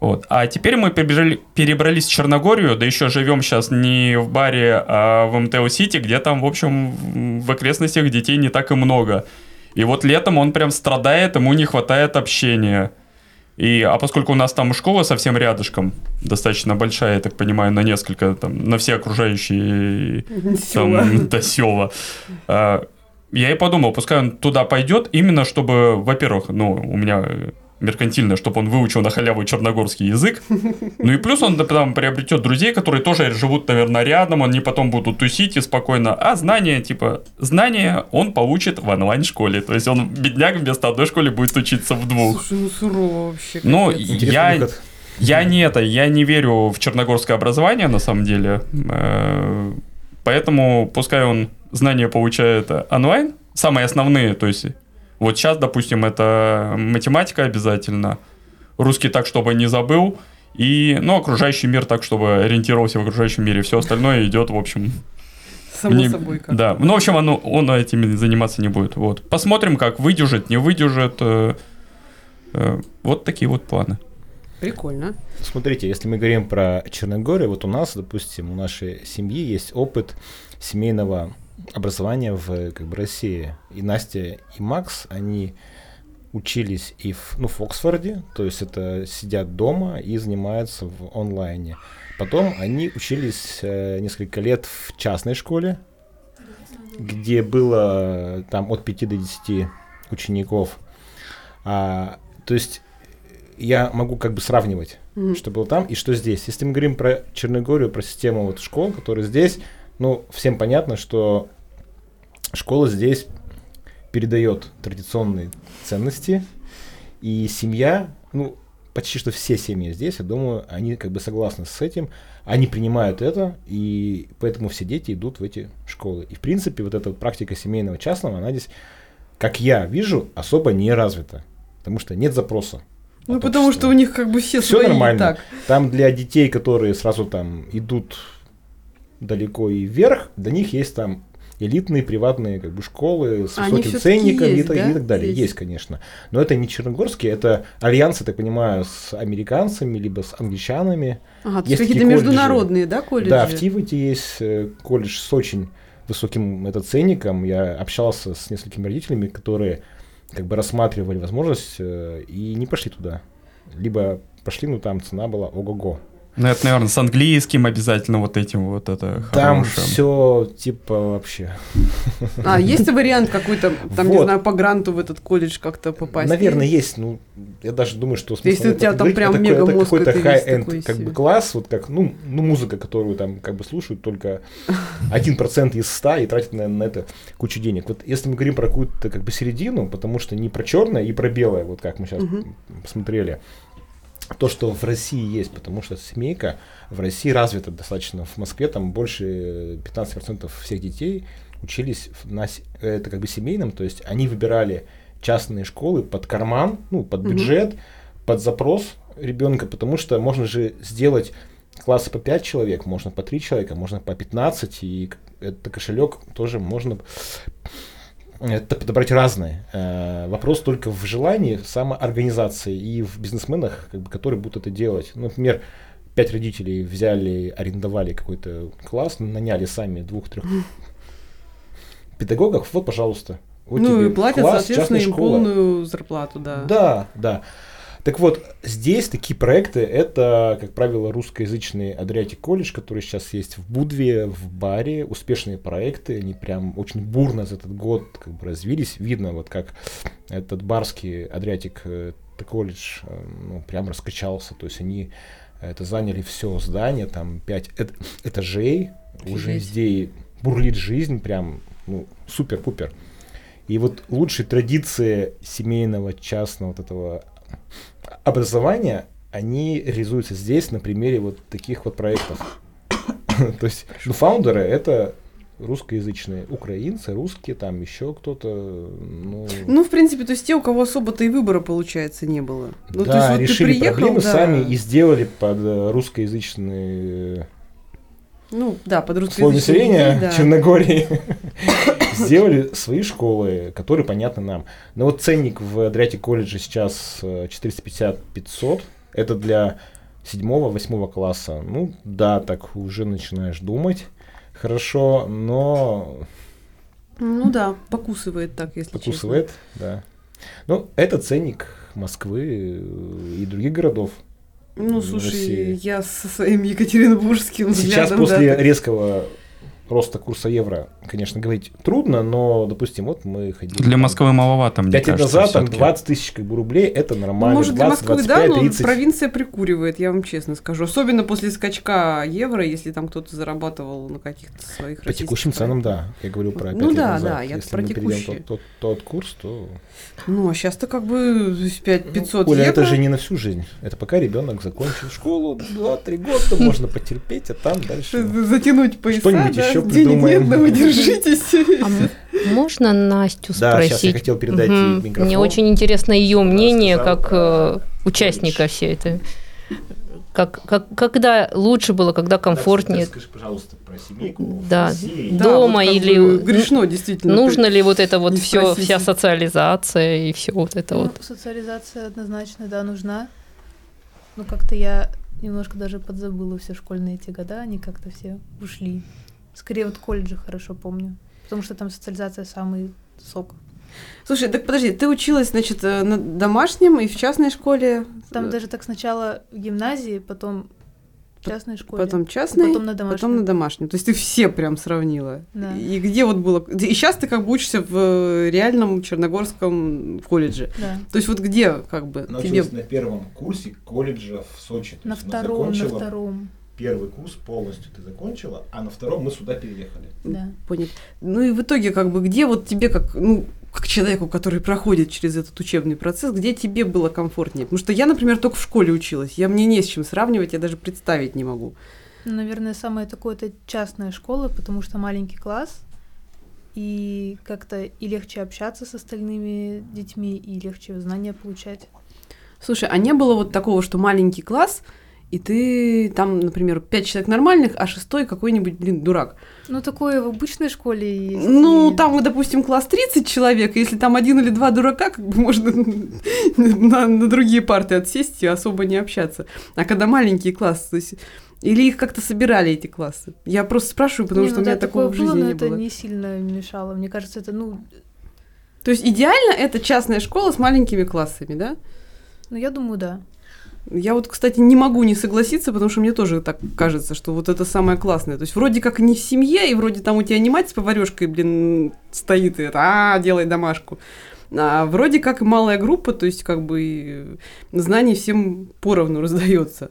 Вот. А теперь мы перебежали, перебрались в Черногорию, да еще живем сейчас не в баре, а в МТО-Сити, где там, в общем, в окрестностях детей не так и много. И вот летом он прям страдает, ему не хватает общения. И, а поскольку у нас там школа совсем рядышком, достаточно большая, я так понимаю, на несколько, там, на все окружающие там, до села, а, я и подумал, пускай он туда пойдет, именно чтобы, во-первых, ну, у меня меркантильно, чтобы он выучил на халяву черногорский язык. [laughs] Ну и плюс он там приобретет друзей, которые тоже живут, наверное, рядом, они потом будут тусить и спокойно. А знания, типа, знания он получит в онлайн-школе. То есть он, бедняк, вместо одной школы будет учиться в двух. Слушай, ну сурово вообще. Ну, я, я не это, я не верю в черногорское образование, на самом деле. Э, Поэтому пускай он знания получает онлайн, самые основные, то есть вот сейчас, допустим, это математика обязательно, русский так, чтобы не забыл, и, ну, окружающий мир так, чтобы ориентировался в окружающем мире. Все остальное идет, в общем... Само не- собой как. Да, ну, в общем, оно, он этим заниматься не будет. Вот. Посмотрим, как выдержит, не выдержит. э, э, Вот такие вот планы. Прикольно. Смотрите, если мы говорим про Черногорию, вот у нас, допустим, у нашей семьи есть опыт семейного образования в как бы, России. И Настя, и Макс, они учились и в, ну, в Оксфорде, то есть это сидят дома и занимаются в онлайне. Потом они учились э, несколько лет в частной школе, где было там от 5 до 10 учеников. А, то есть я могу как бы сравнивать, Мгм. что было там и что здесь. Если мы говорим про Черногорию, про систему вот школ, которые здесь, ну, всем понятно, что школа здесь передает традиционные ценности, и семья, ну, почти что все семьи здесь, я думаю, они как бы согласны с этим, они принимают это, и поэтому все дети идут в эти школы. И, в принципе, вот эта вот практика семейного частного, она здесь, как я вижу, особо не развита, потому что нет запроса. Ну, от потому общества. что у них как бы все Всё свои нормально. так. Там для детей, которые сразу там идут далеко и вверх, для них есть там элитные приватные как бы школы с Они высоким ценником и, есть, так, да, и так далее. здесь? Есть, конечно. Но это не черногорские, это альянсы, так понимаю, с американцами, либо с англичанами. Ага, Есть есть какие-то колледжи. международные, да, колледжи? Да, в Тивоте есть э, колледж с очень высоким это, ценником. Я общался с несколькими родителями, которые как бы рассматривали возможность э, и не пошли туда. Либо пошли, но там цена была ого-го. Ну, это, наверное, с английским обязательно вот этим вот это Там хорошим. все типа вообще. [laughs] А, есть вариант какой-то, там, не Вот. знаю, по гранту в этот колледж как-то попасть? Наверное, есть. Ну, я даже думаю, что смысла Если у тебя там говорить. прям это, мега это мозг, какой-то такой как бы класс, вот как, ну, ну, музыка, которую там как бы слушают только [laughs] 1% из 100 и тратят на, на это кучу денег. Вот если мы говорим про какую-то как бы середину, потому что не про черное и про белое, вот как мы сейчас Мгм. посмотрели, то, что в России есть, потому что семейка в России развита достаточно. В Москве там больше 15% всех детей учились на, это как бы семейном, то есть они выбирали частные школы под карман, ну, под бюджет, под запрос ребенка, потому что можно же сделать классы по 5 человек, можно по 3 человека, можно по 15, и это кошелек тоже можно это подобрать разные. Э, Вопрос только в желании, самоорганизации и в бизнесменах, как бы, которые будут это делать. Ну, Например, пять родителей взяли, арендовали какой-то класс, наняли сами двух-трех [laughs] педагогов. Вот, пожалуйста. Вот ну и платят, класс, соответственно, им школа. полную зарплату, да. Да, да. Так вот, здесь такие проекты, это, как правило, русскоязычный Адриатик колледж, который сейчас есть в Будве, в Баре, успешные проекты, они прям очень бурно за этот год как бы развились. Видно, вот как этот барский Адриатик э, колледж э, ну, прям раскачался, то есть они это заняли все здание, там пять эт- этажей, уже здесь бурлит жизнь, прям ну, супер-пупер. И вот лучшие традиции семейного, частного вот этого образования, они реализуются здесь на примере вот таких вот проектов. [coughs] То есть, ну, фаундеры это русскоязычные украинцы, русские, там еще кто-то, ну, Ну, в принципе, то есть те, у кого особо-то и выбора, получается, не было. Ну, то есть да, вот ты решили приехал, проблемы да. сами и сделали под э, русскоязычные Ну, да, под слой русскоязычных населения да. Черногории [laughs] сделали свои школы, которые понятны нам. Но вот ценник в Адриатик колледже сейчас э, 450-500. Это для седьмого-восьмого класса. Ну, да, так уже начинаешь думать. Хорошо, но Ну да, покусывает так, если покусывает, да. Ну, это ценник Москвы э, и других городов. Ну, слушай, России. я со своим [laughs] екатеринбургским Сейчас взглядом, после да, резкого роста курса евро, конечно, говорить трудно, но, допустим, вот мы ходили... Для Москвы маловато, мне Пять лет кажется, назад там всё-таки. 20 тысяч как бы, рублей, это Ну, нормально. может, для 20, Москвы, да, 25, но 30. провинция прикуривает, я вам честно скажу. Особенно после скачка евро, если там кто-то зарабатывал на каких-то своих По российских текущим ценам, да. Я говорю про 5 Ну лет да, назад. да, я Если про мы перейдем текущие. тот, тот, тот курс, то... Ну, а сейчас-то как бы 5-500 Оля, евро. это же не на всю жизнь. Это пока ребенок закончил школу, 2-3 года можно потерпеть, а там дальше... Затянуть пояса, Что-нибудь да, еще денег придумаем. нет, да вы держитесь. А можно Настю Да, спросить? сейчас я хотел передать ей Мгм. микрофон. Мне очень интересно ее мнение как э, участника всей этой. Как, как, когда лучше было, когда комфортнее? Скажи, пожалуйста, про семейку Да. Да, Дома вот или- грешно, действительно. Нужно ли вот это вот все, спросить. вся социализация и все вот это Ну, вот? социализация однозначно, да, нужна. Ну, как-то я немножко даже подзабыла все школьные эти года, они как-то все ушли. Скорее вот колледжи хорошо помню, потому что там социализация самый сок. Слушай, так подожди, ты училась, значит, э, на домашнем и в частной школе? Там Э, даже так сначала в гимназии, потом в частной школе. Потом частной, потом на домашнем. потом на домашнем. То есть ты все прям сравнила. Да. И где вот было... И сейчас ты как бы учишься в э, реальном черногорском колледже. Да. То есть вот где как бы Она тебе... на первом курсе колледжа в Сочи. На втором, на втором. Первый курс полностью ты закончила, а на втором мы сюда переехали. Да. Понял. Ну и в итоге как бы где вот тебе как... Ну, как человеку, который проходит через этот учебный процесс, где тебе было комфортнее? Потому что я, например, только в школе училась. Я мне не с чем сравнивать, я даже представить не могу. Ну, Наверное, самое такое это частная школа, потому что маленький класс, и как-то и легче общаться с остальными детьми, и легче знания получать. Слушай, а не было вот такого, что маленький класс, и ты там, например, пять человек нормальных, а шестой какой-нибудь, блин, дурак. Ну, такое в обычной школе есть. Ну, и- там, допустим, класс 30 человек, и если там один или два дурака, как бы можно [laughs] на, на другие парты отсесть и особо не общаться. А когда маленький класс, то есть... Или их как-то собирали, эти классы? Я просто спрашиваю, потому Не, что ну у меня да, такого в такое жизни было, но не это было. не сильно мешало. Мне кажется, это, ну, То есть идеально это частная школа с маленькими классами, да? ну, я думаю, да. Я вот, кстати, не могу не согласиться, потому что мне тоже так кажется, что вот это самое классное. То есть вроде как не в семье, и вроде там у тебя не мать с поварешкой, блин, стоит и это, а, делай домашку. А вроде как малая группа, то есть как бы знаний всем поровну [laughs] раздается.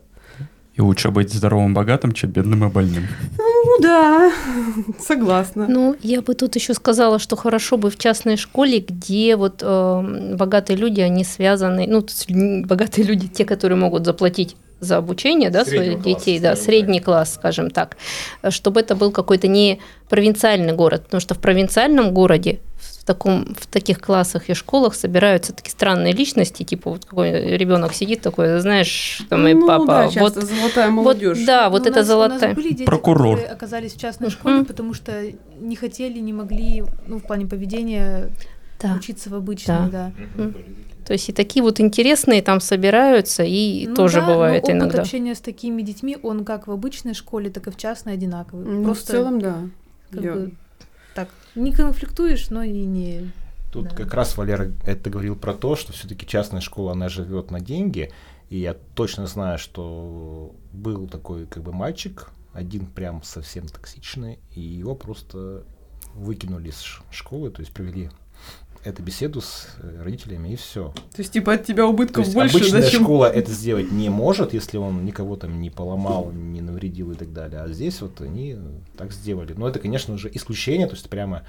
И лучше быть здоровым, богатым, чем бедным и больным. Ну да, согласна. Ну, я бы тут еще сказала, что хорошо бы в частной школе, где вот э, богатые люди, они связаны, ну, богатые люди, те, которые могут заплатить за обучение, да, Среднего своих класса, детей, да, средний класс, скажем так, э, чтобы это был какой-то не провинциальный город, потому что в провинциальном городе, таком, в таких классах и школах собираются такие странные личности, типа вот какой ребенок сидит такой, знаешь, там и ну, папа. да, вот, золотая вот, молодежь. да, вот Ну, у это нас- У золотая. нас были дети, Прокурор. которые оказались в частной школе, потому что не хотели, не могли, ну, в плане поведения, Да. учиться в обычной, да. То есть и такие вот интересные там собираются, и Ну тоже да, бывает но опыт иногда. общения с такими детьми, он как в обычной школе, так и в частной одинаковый. Ну, Просто в целом, да. как Я- бы не конфликтуешь, но и не... Тут Да. как раз Валера это говорил про то, что все-таки частная школа, она живет на деньги. И я точно знаю, что был такой как бы мальчик, один прям совсем токсичный, и его просто выкинули из школы, то есть провели эту беседу с э, родителями, и все. То есть, типа, от тебя То убытков есть больше, обычная зачем? школа это сделать не может, если он никого там не поломал, не навредил и так далее. А здесь вот они так сделали. Но это, конечно же, исключение, то есть прямо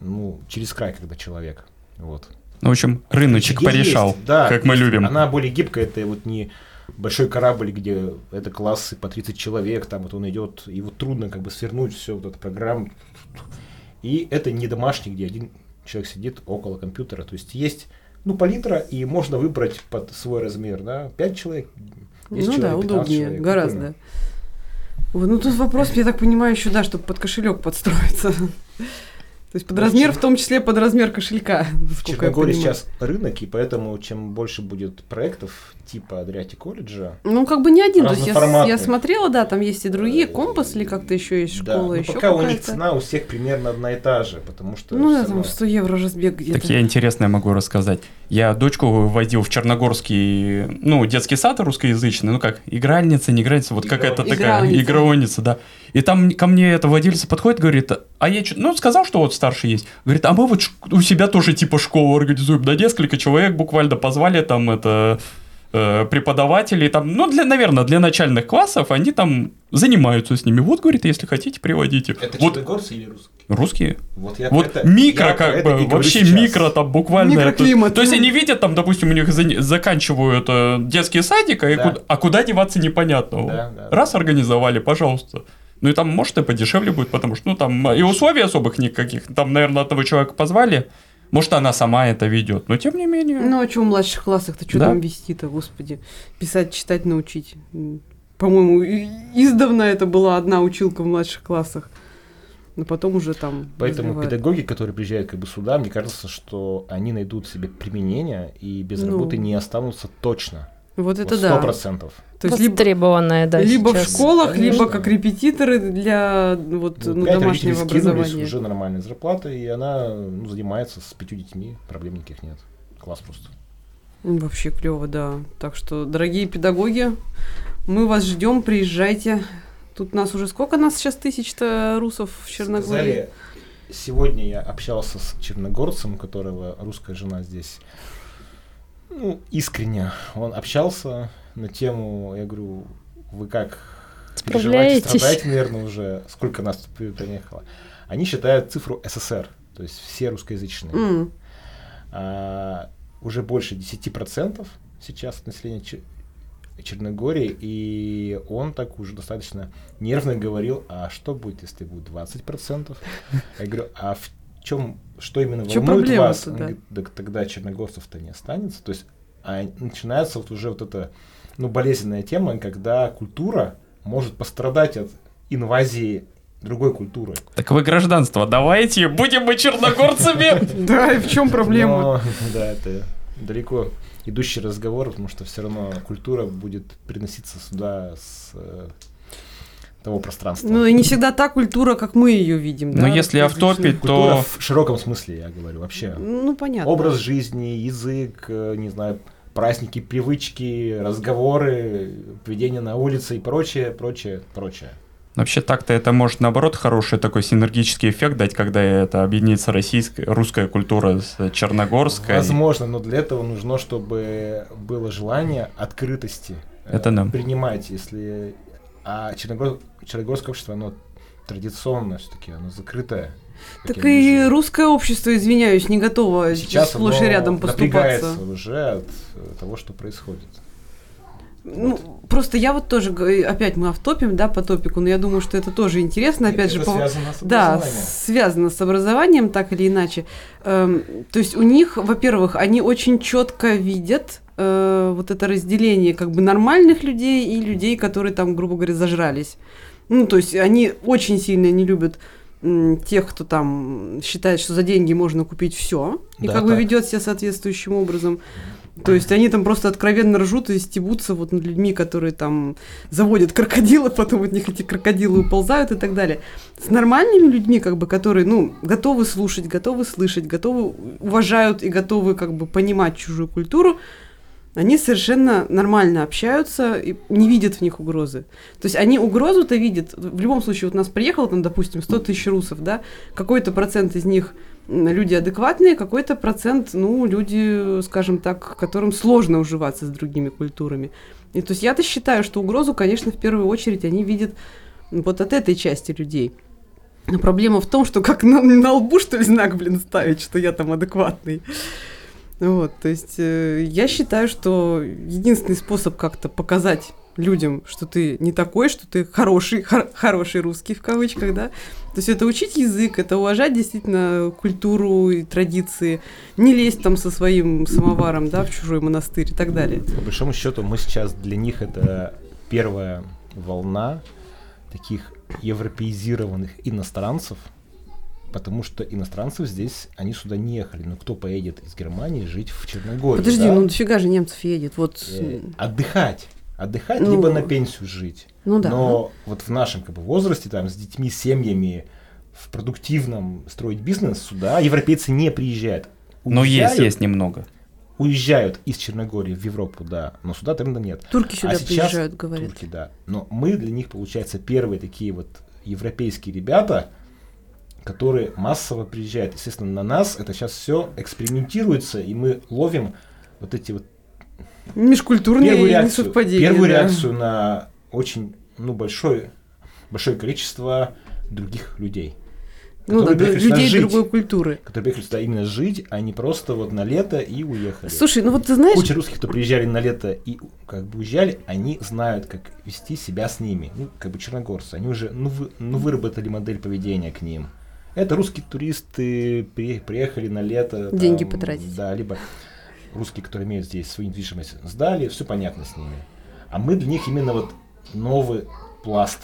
ну, через край, когда человек. Вот. Ну, в общем, рыночек Где порешал, есть, да, как то мы любим. Она более гибкая, это вот не большой корабль, где это классы по 30 человек, там вот он идет, и вот трудно как бы свернуть все вот эту программу. И это не домашний, где один человек сидит около компьютера. То есть есть, ну, палитра, и можно выбрать под свой размер, да, 5 человек, 10 Ну человек, да, 15 удобнее, человек, гораздо. прикольно. Вот, Ну тут вопрос, я так понимаю, еще да, чтобы под кошелек подстроиться. То есть под Ну, размер, в том числе под размер кошелька. В Черногории сейчас рынок, и поэтому чем больше будет проектов типа Адриати колледжа, Ну, как бы не один. То есть я, я смотрела, да, там есть и другие, компас или как-то еще есть да, школа, но еще пока у них цена у всех примерно одна и та же, потому что Ну да, всё там равно- 100 евро разбег где-то. Так я интересное могу рассказать. Я дочку вводил в черногорский, ну, детский сад русскоязычный, ну как, игральница, не игральница, вот какая-то такая игровница, да. И там ко мне это владелец подходит, говорит, а я ну, сказал, что вот старший есть. Говорит, а мы вот у себя тоже типа школу организуем, да, несколько человек буквально позвали там это э, преподавателей там, ну, для, наверное, для начальных классов они там занимаются с ними. Вот, говорит, если хотите, приводите. Это вот черногорцы или русские? русские. Вот, я Вот это- микро, я как это бы, вообще сейчас. микро там буквально. это- Микроклимат. то есть они видят там, допустим, у них за- заканчивают э, детский садик, а, и Да. куда- а куда деваться непонятно. Да, да. Раз организовали, пожалуйста. Ну и там, может, и подешевле будет, потому что, ну, там и условий особых никаких. Там, наверное, одного человека позвали. Может, она сама это ведет, но тем не менее. Ну, а что в младших классах-то, что Да. там вести-то, господи? Писать, читать научить. По-моему, издавна это была одна училка в младших классах. Но потом уже там... Поэтому развивают. педагоги, которые приезжают как бы сюда, мне кажется, что они найдут себе применение и без Ну. работы не останутся точно. Вот это Вот да. Сто процентов. То есть либо, Востребованная, да, либо в сейчас. школах, либо Конечно. как репетиторы для вот, ну, пять родителей домашнего образования. уже нормальная зарплата, и она ну, занимается с пятью детьми, проблем никаких нет. Класс просто. М, Вообще клево, да. Так что, дорогие педагоги, мы вас ждем, приезжайте. Тут нас уже сколько нас сейчас тысяч-то русов в Черногории? Сказали, сегодня я общался с черногорцем, у которого русская жена здесь. Ну, искренне. Он общался на тему, я говорю, вы как переживаете, страдаете, наверное, уже, сколько нас тут при- приехало. Они считают цифру СССР, то есть все русскоязычные. М, А, уже больше 10% сейчас населения Чер- Черногории, и он так уже достаточно нервно говорил, а что будет, если будет 20%? Я говорю, а в чем, что именно В чём волнует вас? Он да? говорит, «Так тогда черногорцев-то не останется. То есть а начинается вот уже вот эта ну, болезненная тема, когда культура может пострадать от инвазии другой культуры. Так вы гражданство давайте, будем мы черногорцами. [laughs] Да, и в чем проблема? [laughs] Да, это далеко идущий разговор, потому что все равно культура будет приноситься сюда с э, того пространства. Ну и не всегда та культура, как мы ее видим. Но да, если автопить, то... в широком смысле, я говорю, вообще. Ну, понятно. Образ жизни, язык, э, не знаю, праздники, привычки, разговоры, поведение на улице и прочее, прочее, прочее. Вообще так-то это может наоборот хороший такой синергический эффект дать, когда это объединится российская, русская культура с черногорской. Возможно, но для этого нужно, чтобы было желание открытости э, Это да. принимать, если а Черногор... черногорское общество, оно традиционное все-таки, оно закрытое. Так и вижу. русское общество, извиняюсь, не готово Сейчас сплошь и рядом поступаться. уже от э, того, что происходит. Ну, просто я вот тоже, опять мы автопим, да, по топику, но я думаю, что это тоже интересно, опять же, это по- связано с Да, связано с образованием, так или иначе. Эм, то есть у них, во-первых, они очень четко видят э, вот это разделение как бы нормальных людей и людей, которые там, грубо говоря, зажрались. Ну, то есть они очень сильно не любят тех, кто там считает, что за деньги можно купить все, и Да, как бы так. ведет себя соответствующим образом. То есть они там просто откровенно ржут и стебутся вот над людьми, которые там заводят крокодилов, [laughs] потом от них эти крокодилы уползают и так далее. С нормальными людьми, как бы, которые, ну, готовы слушать, готовы слышать, готовы, уважают и готовы, как бы, понимать чужую культуру, они совершенно нормально общаются и не видят в них угрозы. То есть они угрозу-то видят. В любом случае, вот у нас приехало там, допустим, 100 тысяч русов, да, какой-то процент из них люди адекватные, какой-то процент, ну, люди, скажем так, которым сложно уживаться с другими культурами. И то есть я-то считаю, что угрозу, конечно, в первую очередь они видят вот от этой части людей. Но проблема в том, что как на, на лбу, что ли, знак, блин, ставить, что я там адекватный. Вот, то есть э, я считаю, что единственный способ как-то показать людям, что ты не такой, что ты хороший, [laughs] хор- хороший русский в кавычках, да, то есть это учить язык, это уважать действительно культуру и традиции, не лезть там со своим самоваром, да, в чужой монастырь и так далее. По большому счету, мы сейчас для них это первая волна таких европеизированных иностранцев, потому что иностранцев здесь, они сюда не ехали. Но кто поедет из Германии жить в Черногорию? Подожди, да? ну дофига же немцев едет, вот, Э, отдыхать. Отдыхать, Ну, либо на пенсию жить. ну да. Но вот в нашем как бы, возрасте, там, с детьми, семьями, в продуктивном строить бизнес сюда европейцы не приезжают. Но есть, Уезжают- есть немного. Уезжают из Черногории в Европу, да, но сюда тренда нет. Турки сюда а сейчас приезжают, говорят. Турки, да. Но мы для них, получается, первые такие вот европейские ребята, которые массово приезжают. Естественно, на нас это сейчас все экспериментируется, и мы ловим вот эти вот Межкультурные первую реакцию, несовпадения. первую да. реакцию на очень ну, большое, большое количество других людей. Ну да, людей жить, другой культуры. Которые приехали сюда именно жить, а не просто вот на лето и уехали. Слушай, ну вот ты знаешь, Куча русских, кто приезжали на лето и как бы уезжали, они знают, как вести себя с ними. Ну, как бы черногорцы. Они уже ну, вы- ну, выработали модель поведения к ним. Это русские туристы при- приехали на лето. Деньги там, потратить. Да, либо русские, которые имеют здесь свою недвижимость, сдали, все понятно с ними. А мы для них именно вот новый пласт.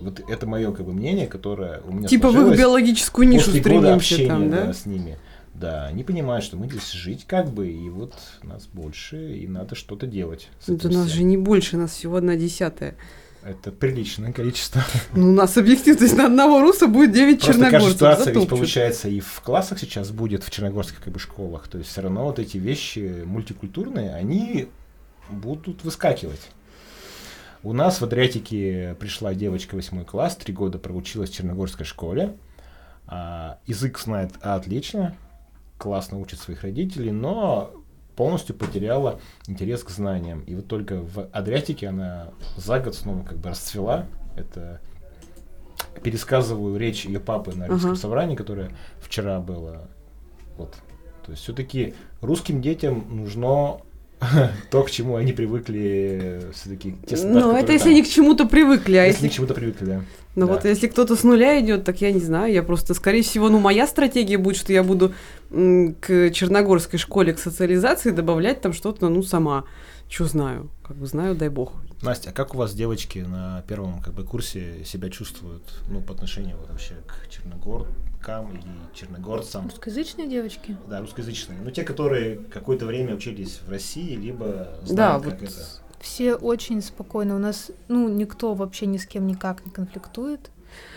Вот это мое как бы мнение, которое у меня типа в их биологическую нишу стремимся там, да, да? с ними. Да, они понимают, что мы здесь жить как бы, и вот нас больше, и надо что-то делать. Да этим нас же не больше, нас всего одна десятая. Это приличное количество. [laughs] Ну, у нас объектив, то есть на одного руса будет 9 Просто черногорцев. ситуация ведь затопчут. получается и в классах сейчас будет, в черногорских как бы школах. То есть все равно вот эти вещи мультикультурные, они будут выскакивать. У нас в Адриатике пришла девочка 8 класс, три года проучилась в черногорской школе. А, язык знает отлично, классно учит своих родителей, но полностью потеряла интерес к знаниям. И вот только в Адриатике она за год снова как бы расцвела. Это пересказываю речь ее папы на русском Ага. собрании, которое вчера было. Вот. То есть все-таки русским детям нужно [laughs] то, к чему они привыкли, все-таки те стандарты, Ну, это если они к чему-то привыкли, а Если к чему-то привыкли, да. Ну вот если кто-то с нуля идет, так я не знаю, я просто, скорее всего, ну моя стратегия будет, что я буду к черногорской школе, к социализации добавлять там что-то, ну сама, что знаю, как бы знаю, дай бог. Настя, а как у вас девочки на первом как бы курсе себя чувствуют, ну, по отношению вот, вообще к черногоркам и черногорцам? Русскоязычные девочки? Да, русскоязычные. Ну, те, которые какое-то время учились в России, либо Да, знают, вот как это. Все очень спокойно. У нас, ну, никто вообще ни с кем никак не конфликтует.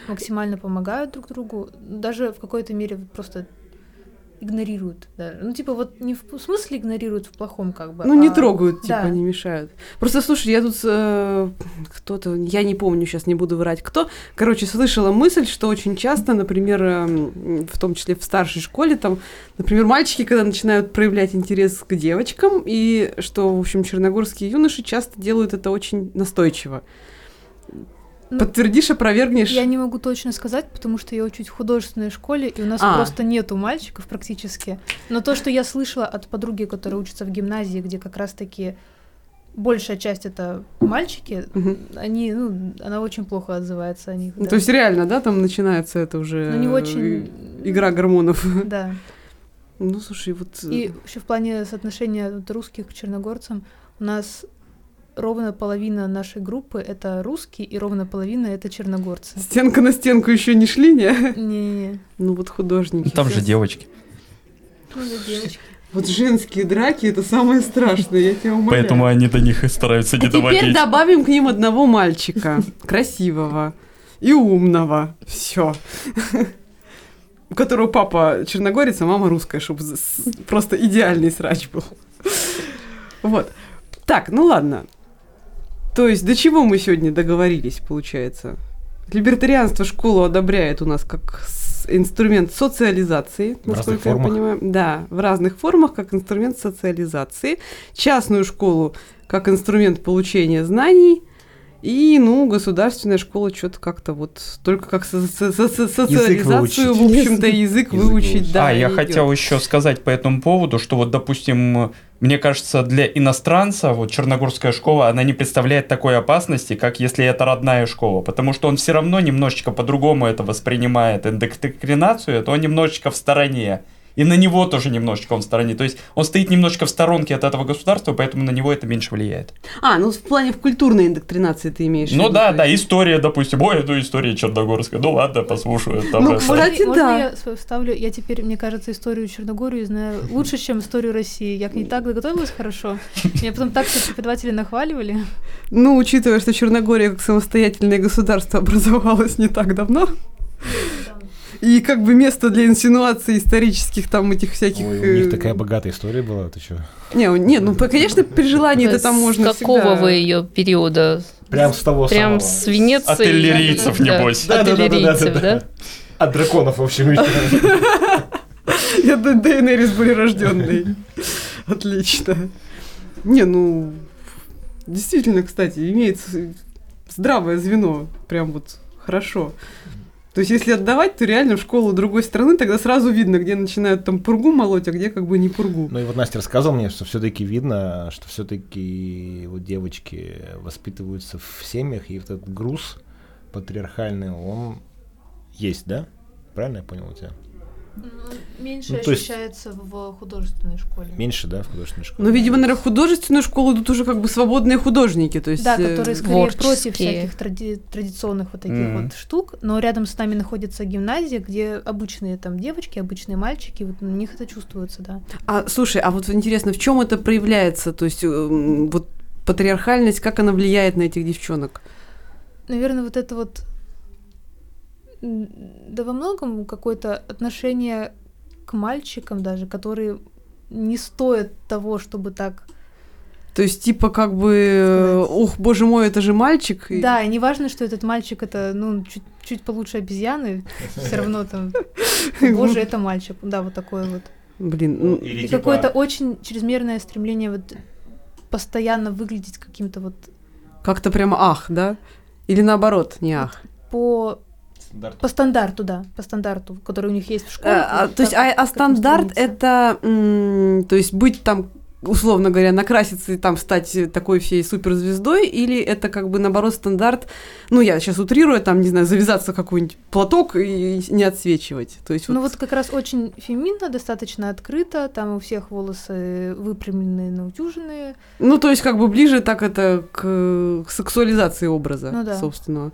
Максимально помогают друг другу. Даже в какой-то мере просто игнорируют. даже. Ну, типа, вот не в смысле игнорируют в плохом, как бы. Ну не а- трогают, типа, да. не мешают. Просто, слушай, я тут э, кто-то, я не помню, сейчас не буду врать, кто, короче, слышала мысль, что очень часто, например, эм, в том числе в старшей школе, там, например, мальчики, когда начинают проявлять интерес к девочкам, и что, в общем, черногорские юноши часто делают это очень настойчиво. Ну, Подтвердишь, опровергнешь? Я не могу точно сказать, потому что я учусь в художественной школе, и у нас А. просто нету мальчиков практически. Но то, что я слышала от подруги, которая учится в гимназии, где как раз-таки большая часть это мальчики, Мгм. они, ну, она очень плохо отзывается о них. Ну, да. То есть реально, да, там начинается это уже Ну, не э, очень- игра гормонов. [laughs] Да. Ну, слушай, вот... э, И еще в плане соотношения вот русских к черногорцам у нас ровно половина нашей группы это русские, и ровно половина это черногорцы. Стенка на стенку еще не шли, не? Не-не-не. Ну вот художники. Там же девочки. Ну, девочки. Вот женские драки это самое страшное, я тебя умоляю. Поэтому они до них и стараются А не теперь доводить. добавим к ним одного мальчика, красивого и умного. Все. У которого папа черногорец, а мама русская, чтобы просто идеальный срач был. Вот. Так, ну ладно. То есть до чего мы сегодня договорились, получается? Либертарианство школу одобряет у нас как инструмент социализации, В насколько я формах. понимаю. Да, в разных формах, как инструмент социализации. Частную школу как инструмент получения знаний. И, ну, государственная школа что-то как-то вот только как со- со- со- со- социализацию, в общем-то, язык Язык выучить, да. а, я и хотел еще сказать по этому поводу, что вот, допустим, мне кажется, для иностранца вот черногорская школа, она не представляет такой опасности, как если это родная школа, потому что он все равно немножечко по-другому это воспринимает, индоктринацию, то он немножечко в стороне. И на него тоже немножечко он в стороне. То есть он стоит немножечко в сторонке от этого государства, поэтому на него это меньше влияет. А, ну в плане в культурной индоктринации ты имеешь в Ну виду, да, да, история, допустим, ой, ну история черногорская. Ну ладно, послушаю. Там Ну, это. кстати, Можно да. я вставлю? Я теперь, мне кажется, историю Черногории знаю лучше, [laughs] чем историю России. Я к ней так готовилась хорошо. Меня потом так все преподаватели нахваливали. Ну, учитывая, что Черногория как самостоятельное государство образовалась не так давно, и как бы место для инсинуаций исторических там этих всяких... Ой, у э, них такая богатая история была, ты что? Не, не, ну, конечно, при желании это там можно С какого вы ее периода? Прям с того Прям самого. с Венеции? От иллирийцев, небось. Иллирийцев, да? От драконов, в общем. Я Д- Дейенерис были рожденные. Отлично. Не, ну, действительно, кстати, имеется здравое звено. Прям вот хорошо. То есть, если отдавать, то реально в школу другой страны, тогда сразу видно, где начинают там пургу молоть, а где как бы не пургу. Ну и вот Настя рассказывала мне, что все-таки видно, что все-таки вот девочки воспитываются в семьях, и этот груз патриархальный, он есть, да? Правильно я понял у тебя? Меньше Ну, то есть- ощущается в художественной школе. Меньше, да, в художественной школе? Но, видимо, наверное, в художественную школу идут уже как бы свободные художники. То есть, Да, э, которые скорее против творческие. всяких тради- традиционных вот таких Мгм. вот штук, но рядом с нами находится гимназия, где обычные там девочки, обычные мальчики, вот на них это чувствуется, да. А слушай, а вот интересно, в чем это проявляется? То есть, эм, вот патриархальность, как она влияет на этих девчонок? Наверное, вот это вот, да во многом какое-то отношение к мальчикам даже, которые не стоят того, чтобы так... То есть, типа, как бы, ох, боже мой, это же мальчик. и- Да, и не важно, что этот мальчик это, ну, чуть, чуть получше обезьяны, все равно там, боже, это мальчик. Да, вот такое вот. Блин, ну, Или И типа- какое-то очень чрезмерное стремление вот постоянно выглядеть каким-то вот как-то прямо ах, да? Или наоборот, не ах. по, Стандарт. по стандарту, да, по стандарту, который у них есть в школе. А, а, вот то есть, а, а стандарт это, м, то есть, быть там, условно говоря, накраситься и там стать такой всей суперзвездой, или это как бы наоборот стандарт, ну, я сейчас утрирую, там, не знаю, завязаться в какой-нибудь платок и не отсвечивать. То есть, Ну вот как раз очень феминно, достаточно открыто, там у всех волосы выпрямленные, наутюженные. Ну, то есть, как бы ближе так это к, к сексуализации образа Ну да. собственного.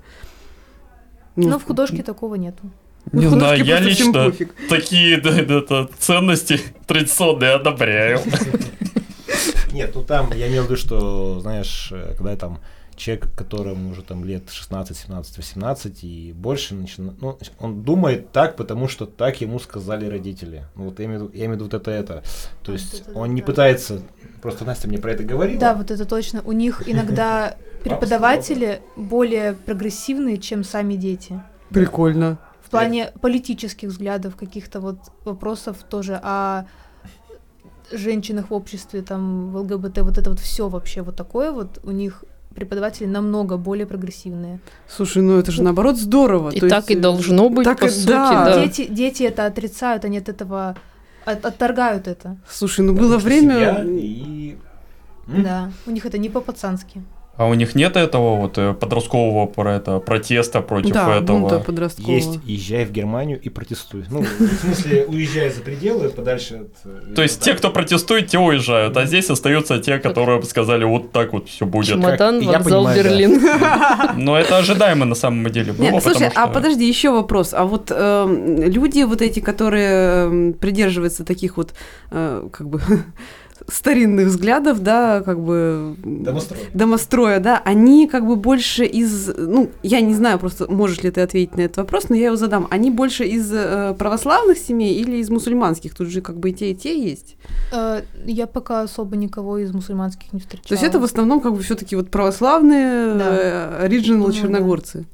Но в художке такого нету. ну, Не художке знаю, я лично пофиг. такие да, да, да, ценности традиционные одобряю. Нет, ну там, я имел в виду, что, знаешь, э, когда там человек, которому уже там лет 16, 17, 18 и больше, начина... ну, он думает так, потому что так ему сказали родители. Ну, вот я имею я имею в виду вот это это. То А, есть это он не да. пытается, просто Настя мне про это говорила. Да, вот это точно. У них иногда преподаватели более прогрессивные, чем сами дети. Прикольно. В плане политических взглядов, каких-то вот вопросов тоже о женщинах в обществе, там, в ЛГБТ, вот это вот все вообще вот такое вот у них преподаватели намного более прогрессивные. Слушай, ну это же наоборот здорово. И То так есть, и должно быть, так по и- сути, да. да. Дети, дети это отрицают, они от этого от- отторгают это. Слушай, ну было Потому семья время... И М? Да. У них это не по-пацански. А у них нет этого вот э, подросткового про это, протеста против да, этого? бунта подросткового. Есть, езжай в Германию и протестуй. Ну, в смысле, уезжай за пределы, подальше от... э, То есть те, кто протестует, те уезжают, а здесь остаются те, которые бы сказали, вот так вот все будет. Чемодан, вокзал, да. Берлин. [laughs] Но это ожидаемо на самом деле было, Нет, слушай, а подожди, еще вопрос. А вот эм, люди вот эти, которые эм, придерживаются таких вот, э, как бы, [laughs] старинных взглядов, да, как бы... Домострой. домостроя, да, они как бы больше из, ну, я не знаю просто, можешь ли ты ответить на этот вопрос, но я его задам. Они больше из э, православных семей или из мусульманских? Тут же как бы и те, и те есть. Э, Я пока особо никого из мусульманских не встречала. То есть это в основном как бы все-таки вот православные Да. э, оригинал Ну да. черногорцы.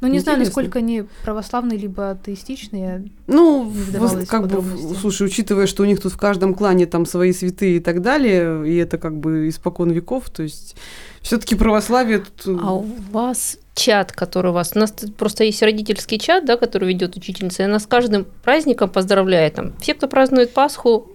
Ну, не знаю, насколько они православные, либо атеистичные. Ну, в как бы, слушай, учитывая, что у них тут в каждом клане там свои святые и так далее, и это как бы испокон веков, то есть все-таки православие тут... э, А у вас чат, который у вас... У нас тут просто есть родительский чат, да, который ведет учительница, и она с каждым праздником поздравляет. Там, все, кто празднует Пасху,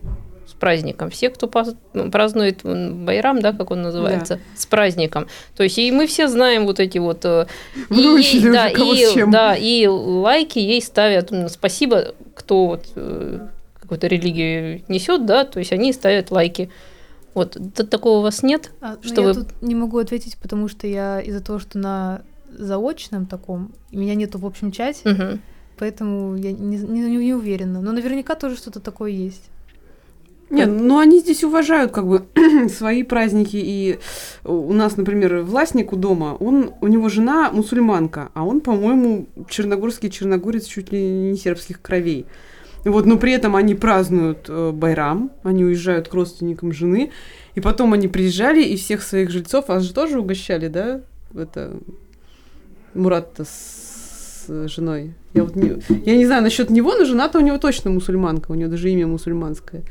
с праздником. Все, кто ну, празднует Байрам, да, как он называется, с праздником. То есть и мы все знаем вот эти вот... э, и Выучили ей- да, и, да, и лайки ей ставят. м, Спасибо, кто вот, э, какую-то религию несет, да, то есть они ставят лайки. Вот, такого у вас нет? А, ну, Что я вы- тут не могу ответить, потому что я из-за того, что на заочном таком, и меня нету в общем чате, Мгм. поэтому я не, не- не уверена. Но наверняка тоже что-то такое есть. Нет, ну они здесь уважают как бы [clears throat] свои праздники. И у нас, например, властник у дома, он, у него жена мусульманка, а он, по-моему, черногорский черногорец чуть ли не сербских кровей. Вот, но при этом они празднуют э, Байрам, они уезжают к родственникам жены, и потом они приезжали и всех своих жильцов, вас же тоже угощали, да? Это Мурат-то с с женой. Я, вот не, я не знаю насчет него, но жена-то у него точно мусульманка, у него даже имя мусульманское.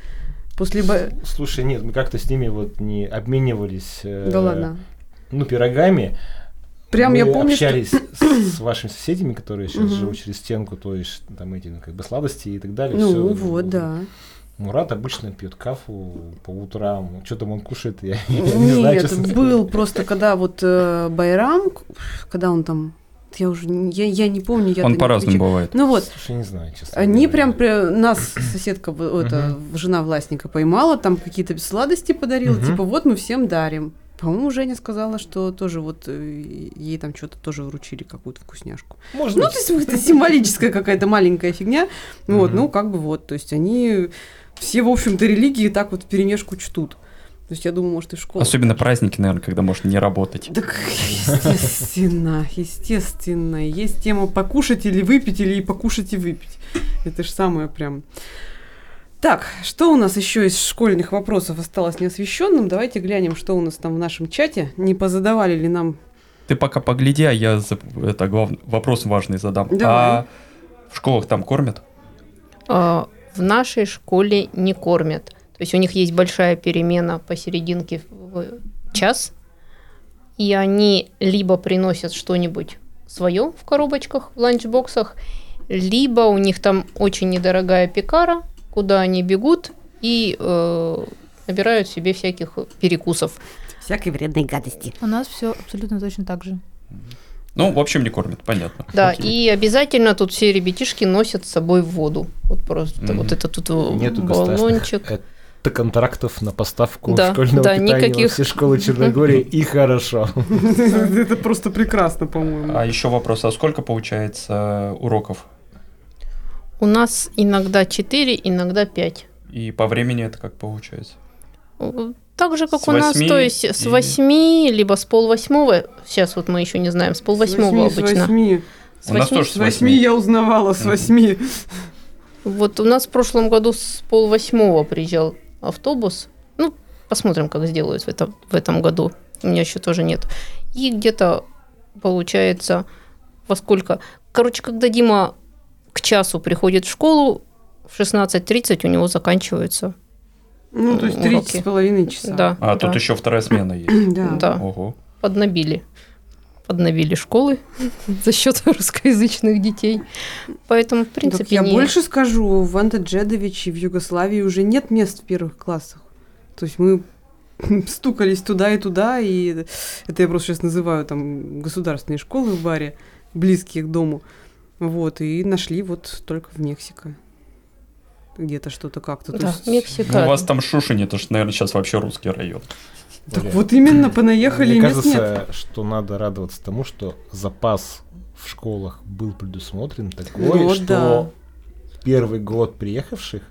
После Бай- Слушай, нет, мы как-то с ними вот не обменивались... э, Да ладно. Ну, пирогами. Прям мы я помню, что- общались с, с вашими соседями, которые сейчас Мгм. живут через стенку, то есть там эти, ну, как бы сладости и так далее. Ну всё. вот, да. Мурат обычно пьет кафу по утрам. Что там он кушает, я, я не знаю, Нет, был просто когда вот э, Байрам, когда он там, я уже, не- я, я не помню, я Он по-разному бывает. Ну вот, Слушай, не знаю, честно. Они прям, при- нас [clears throat] соседка, это, жена властника поймала, там какие-то сладости подарила, типа вот мы всем дарим. По-моему, Женя сказала, что тоже вот э, ей там что-то тоже вручили, какую-то вкусняшку. Может Ну, быть. то есть это символическая какая-то маленькая фигня. Вот, ну, как бы вот. То есть они все, в общем-то, религии так вот перемешку чтут. То есть я думаю, может, и в. Особенно праздники, наверное, когда можно не работать. Так, естественно, естественно. Есть тема покушать или выпить, или и покушать и выпить. Это же самое прям... Так, что у нас еще из школьных вопросов осталось неосвещенным? Давайте глянем, что у нас там в нашем чате. Не позадавали ли нам... Ты пока погляди, а я за- это глав- вопрос важный задам. Давай. А в школах там кормят? А, В нашей школе не кормят. То есть у них есть большая перемена посерединке в час, и они либо приносят что-нибудь свое в коробочках, в ланчбоксах, либо у них там очень недорогая пекара, куда они бегут и э, набирают себе всяких перекусов. Всякой вредной гадости. У нас все абсолютно точно так же. Ну, в общем, не кормят, понятно. Да, Окей. и обязательно тут все ребятишки носят с собой воду. Вот просто Мгм. вот это тут Нету баллончик. это контрактов на поставку Да, школьного да, питания никаких. во все школы Черногории, [laughs] и хорошо. [laughs] Это просто прекрасно, по-моему. А еще вопрос, а сколько получается уроков? У нас иногда 4, иногда 5. И по времени это как получается? Так же, как С у нас, то есть с или- 8, либо с полвосьмого, сейчас вот мы еще не знаем, с полвосьмого С обычно. восьми. С У нас тоже С восьми я узнавала, с Мгм. восьми. Вот у нас в прошлом году с полвосьмого приезжал автобус. Ну, посмотрим, как сделают в этом, в этом году. У меня еще тоже нет. И где-то получается во сколько? Короче, когда Дима к часу приходит в школу, в 16.30 у него заканчиваются. Ну, то есть три с половиной часа. Да, А, да, тут еще вторая смена есть. [clears throat] Да. да. Ого. поднабили. Поднабили школы [laughs] за счет русскоязычных детей. Поэтому, в Так принципе, я не- больше скажу, в Антаджедовиче, в Югославии уже нет мест в первых классах. То есть мы [laughs] стукались туда и туда, и это я просто сейчас называю там государственные школы в баре, близкие к дому. Вот, и нашли вот только в Мексико. Где-то что-то как-то. То Да, есть- Мексика. Ну, у вас там Шушень, это же, наверное, сейчас вообще русский район. Так Валя. вот именно понаехали, Мне и мест нет. кажется, что надо радоваться тому, что запас в школах был предусмотрен такой, Ну, что да. первый год приехавших,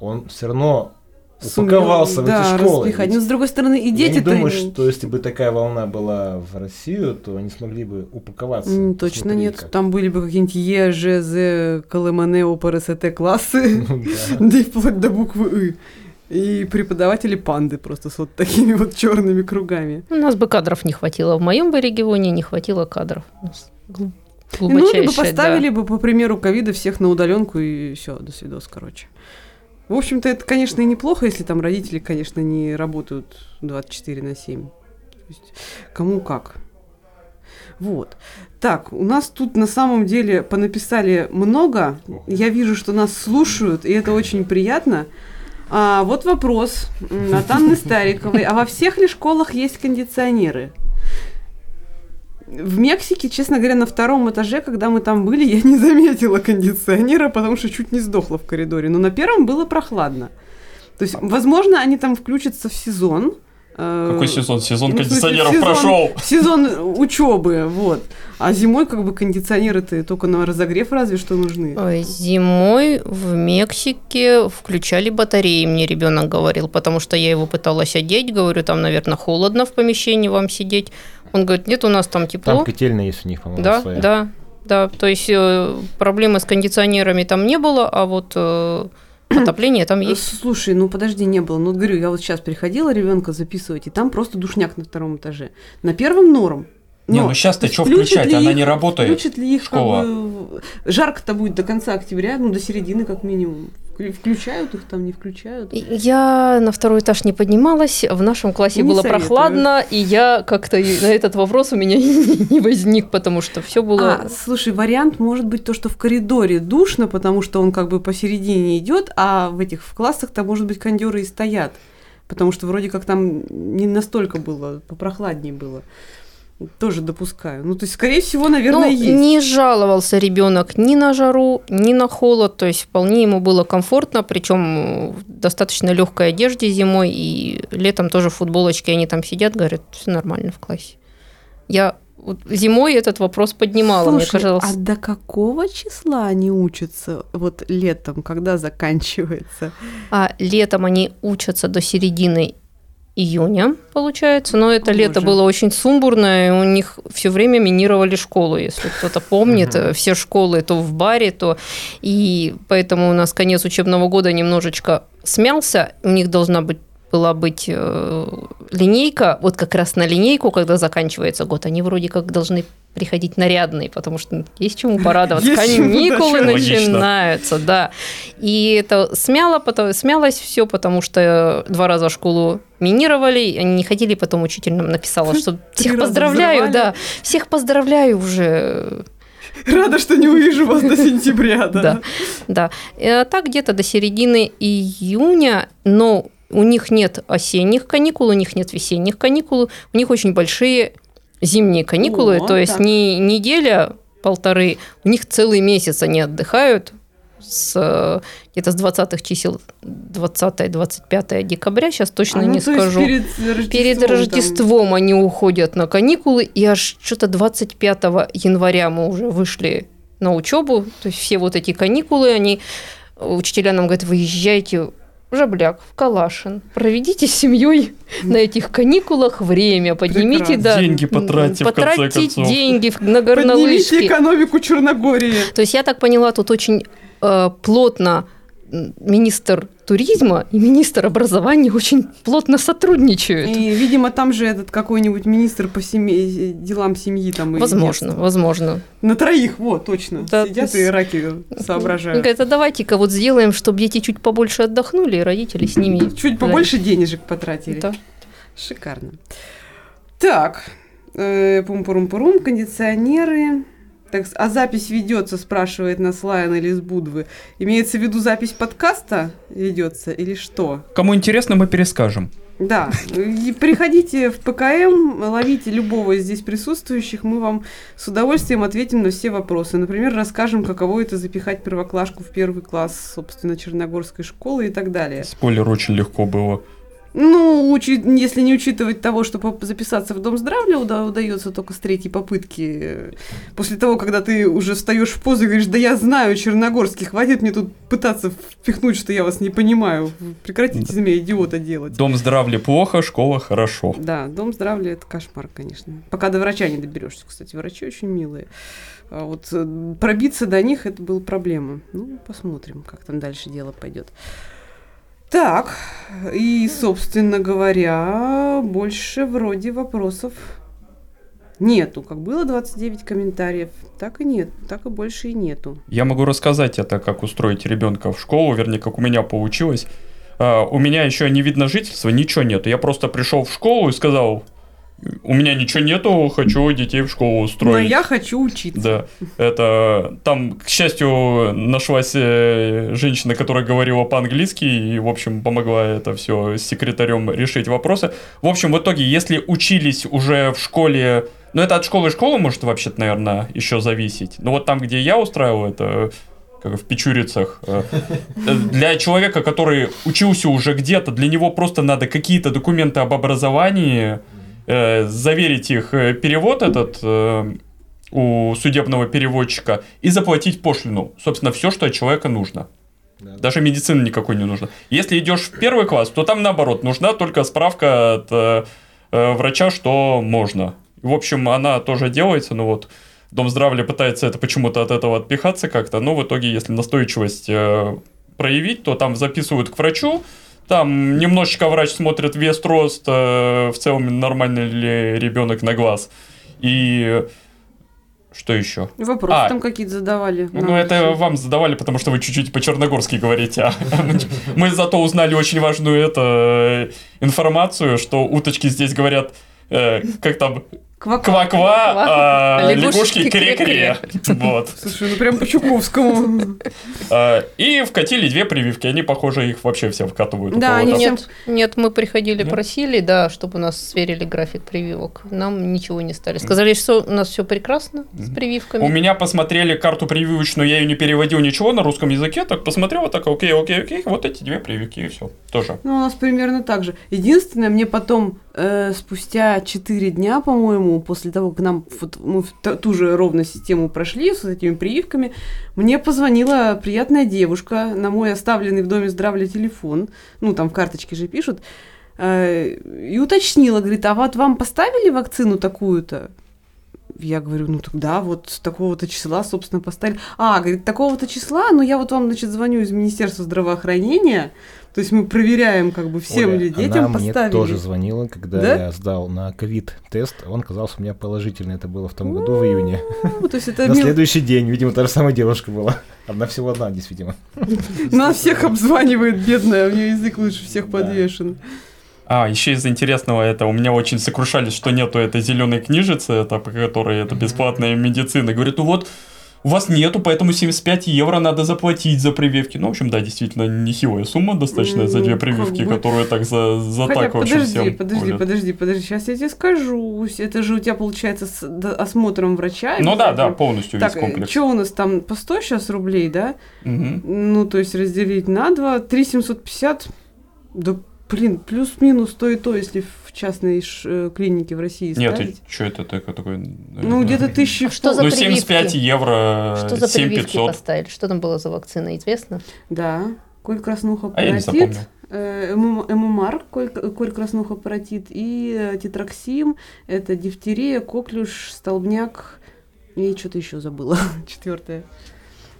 он все равно Сумел, упаковался в да, эти школы. распихать. Ведь Но с другой стороны, и Я дети не думаю, что если бы такая волна была в Россию, то они смогли бы упаковаться. Точно Посмотри, нет. как. Там были бы какие-нибудь Е, Ж, З, КЛМН, ОПРСТ классы, Ну да. [laughs] да и вплоть до буквы И. И преподаватели панды просто с вот такими вот черными кругами. У нас бы кадров не хватило. В моем бы регионе не хватило кадров. Ну, либо поставили да. бы, по примеру ковида, всех на удаленку и все, до свидос, короче. В общем-то, это, конечно, и неплохо, если там родители, конечно, не работают 24 на 7. То есть, кому как. Вот. Так, у нас тут на самом деле понаписали много. Я вижу, что нас слушают, и это очень приятно. А, вот вопрос от Анны Стариковой. А во всех ли школах есть кондиционеры? В Мексике, честно говоря, на втором этаже, когда мы там были, я не заметила кондиционера, потому что чуть не сдохла в коридоре. Но на первом было прохладно. То есть, возможно, они там включатся в сезон. Э, Какой сезон? Сезон ну, в смысле, кондиционеров сезон- прошел. Сезон учебы, вот. А зимой как бы кондиционеры-то только на разогрев разве что нужны. Ой, Зимой в Мексике включали батареи, мне ребенок говорил, потому что я его пыталась одеть, говорю, там, наверное, холодно в помещении вам сидеть. Он говорит, нет, у нас там тепло. Там котельная есть у них, по-моему, Да, своя. да, да. То есть э, проблемы с кондиционерами там не было, а вот э, отопление там есть. Слушай, ну подожди, не было. Ну, вот говорю, я вот сейчас приходила ребенка записывать, и там просто душняк на втором этаже. На первом норм. Не, Но ну сейчас-то что включат включать? Она их- не работает. Включат ли их школа. как бы... Жарко-то будет до конца октября, ну, до середины как минимум. Вклю- Включают их там, не включают. Я на второй этаж не поднималась, в нашем классе Не было советую. прохладно, и я как-то на этот вопрос у меня [laughs] не возник, потому что все было... А, слушай, вариант может быть то, что в коридоре душно, потому что он как бы посередине идет, а в этих в классах-то, может быть, кондеры и стоят. Потому что вроде как там не настолько было, попрохладнее было. Тоже допускаю. Ну, то есть, скорее всего, наверное, ну, есть. не жаловался ребенок ни на жару, ни на холод, то есть вполне ему было комфортно, причем в достаточно легкой одежде зимой, и летом тоже в футболочке они там сидят, говорят, все нормально в классе. Я вот зимой этот вопрос поднимала, мне Слушай, казалось. а до какого числа они учатся вот летом, когда заканчивается? А летом они учатся до середины июня, получается. Но это О, лето боже. было очень сумбурное, у них все время минировали школу, если кто-то помнит. Э, Все школы то в баре, то... И поэтому у нас конец учебного года немножечко смялся. У них должна быть была быть э, линейка, вот как раз на линейку, когда заканчивается год, они вроде как должны приходить нарядные, потому что есть чему порадоваться. Есть Каникулы чему. Начинаются, да. И это смяло, потом, смялось все, потому что два раза школу минировали, они не ходили, потом учитель нам написала, что всех поздравляю, да, всех поздравляю уже, Рада, что не увижу вас до сентября, да? Да. да. А так где-то до середины июня, но у них нет осенних каникул, у них нет весенних каникул, у них очень большие зимние каникулы, О, то есть так. не неделя, полторы, у них целый месяц они отдыхают с где-то с 20-х чисел 20-25 декабря, сейчас точно А, ну, не скажу. перед Рождеством. Перед там. Рождеством они уходят на каникулы, и аж что-то 25 января мы уже вышли на учебу. То есть все вот эти каникулы, они учителя нам говорят, выезжайте Жабляк, в Калашин, проведите с семьей на этих каникулах время, поднимите, Прекрасно. да, Деньги потратьте, в конце потратьте концов. деньги в- на Поднимите горнолыжки. экономику Черногории. То есть я так поняла, тут очень э, плотно министр туризма и министр образования очень плотно сотрудничают. И, видимо, там же этот какой-нибудь министр по семье, делам семьи там и Возможно, детства. возможно. На троих, вот, точно. Да, Сидят то и раки соображают. Говорит, а давайте-ка вот сделаем, чтобы дети чуть побольше отдохнули, и родители с ними. [laughs] Чуть побольше денежек потратили. Да. Шикарно. Так, э, пум-пурум-пурум, кондиционеры. Так, а запись ведется, спрашивает нас Лайон или из Будвы. Имеется в виду запись подкаста ведется или что? Кому интересно, мы перескажем. Да, и приходите в ПКМ, ловите любого из здесь присутствующих, мы вам с удовольствием ответим на все вопросы. Например, расскажем, каково это запихать первоклашку в первый класс, собственно, Черногорской школы и так далее. Спойлер, очень легко было. Ну, учи- если не учитывать того, что записаться в Дом здравия уда- удается только с третьей попытки, э, после того, когда ты уже встаешь в позу и говоришь, да я знаю черногорский, хватит мне тут пытаться впихнуть, что я вас не понимаю. Прекратите из меня идиота делать. Дом здравия плохо, школа хорошо. Да, Дом здравия это кошмар, конечно. Пока до врача не доберешься, кстати, врачи очень милые. А вот э, пробиться до них это была проблема. Ну, посмотрим, как там дальше дело пойдет. Так, и, собственно говоря, больше вроде вопросов нету. Как было 29 комментариев, так и нет, так и больше и нету. Я могу рассказать это, как устроить ребенка в школу, вернее, как у меня получилось. А, у меня еще не видно жительства, ничего нету. Я просто пришел в школу и сказал, у меня ничего нету, хочу детей в школу Но устроить. я хочу учиться. Да, это там, к счастью, нашлась э, женщина, которая говорила по-английски и, в общем, помогла это все с секретарем решить вопросы. В общем, в итоге, если учились уже в школе, ну это от школы к школе может вообще-то, наверное, еще зависеть. Но вот там, где я устраивал это как в Печурицах. э, Для человека, который учился уже где-то, для него просто надо какие-то документы об образовании, э, заверить их э, перевод этот э, у судебного переводчика и заплатить пошлину. Собственно, все, что от человека нужно. Да. Даже медицины никакой не нужно. Если идешь в первый класс, то там наоборот, нужна только справка от э, врача, что можно. В общем, она тоже делается, но вот Дом здравия пытается это почему-то от этого отпихаться как-то, но в итоге, если настойчивость э, проявить, то там записывают к врачу, там немножечко врач смотрит вес, рост, э, в целом нормальный ли ребенок на глаз. И что еще? Вопросы А. там какие-то задавали. Ну, это еще. вам задавали, потому что вы чуть-чуть по-черногорски говорите. а [laughs] мы- зато узнали очень важную это, информацию, что уточки здесь говорят, э, как там, Квак. ква-ква, а [laughs] А лягушки кре-кре. Вот. Слушай, ну прям по Чуковскому. А, И вкатили две прививки. Они, похоже, их вообще все вкатывают. Да, они Нет, нет, мы приходили, Нет? просили, да, чтобы у нас сверили график прививок. Нам ничего не стали. Сказали, что у нас все прекрасно с прививками. У меня посмотрели карту прививочную, я ее не переводил ничего на русском языке, так посмотрел, так, окей, окей, окей, вот эти две прививки и все. Тоже. Ну, у нас примерно так же. Единственное, мне потом, э, спустя 4 дня, по-моему, после того, как нам вот, мы ту же ровно систему прошли с этими прививками, мне позвонила приятная девушка на мой оставленный в доме здравия телефон, ну, там в карточке же пишут, э, и уточнила, говорит, а вот вам поставили вакцину такую-то? Я говорю, ну тогда вот такого-то числа, собственно, поставили. А, говорит, такого-то числа, ну я вот вам, значит, звоню из Министерства здравоохранения, то есть мы проверяем, как бы, всем Оля, ли детям она поставили. мне тоже звонила, когда Да? я сдал на ковид тест. Он оказался у меня положительный. Это было в том году, в июне. Ну, то есть это [laughs] На мил- следующий день, видимо, та же самая девушка была. Одна всего одна, действительно. [laughs] Нас всех обзванивает, бедная, у нее язык лучше всех Да. А, еще из интересного это, у меня очень сокрушались, что нету этой зеленой книжицы, это, по которой это бесплатная медицина. Говорят, ну вот, у вас нету, поэтому 75 евро надо заплатить за прививки. Ну, в общем, да, действительно, нехилая сумма достаточно за две как прививки, бы. которые так за, за Хотя, так, подожди, всем подожди, колят. подожди, подожди, сейчас я тебе скажу. Это же у тебя получается с осмотром врача. Ну да, да, полностью Так, весь комплекс. что у нас там по 100 сейчас рублей, да? Мгм. Ну, то есть разделить на 2, 3750, да, блин, плюс-минус то и то, если в частной ш- э, клинике в России Нет, ставить. что это такое? такое Ну, где-то тысячи... А что за Ну, прививки? 75 евро, Что за прививки 7500. поставили? Что там было за вакцина, известно? Да, коль краснуха А паротит, запомнил. э, ММ- ММР, коль, коль краснуха паротит, и э, тетраксим, это дифтерия, коклюш, столбняк, и что-то еще забыла, [laughs] четвертое.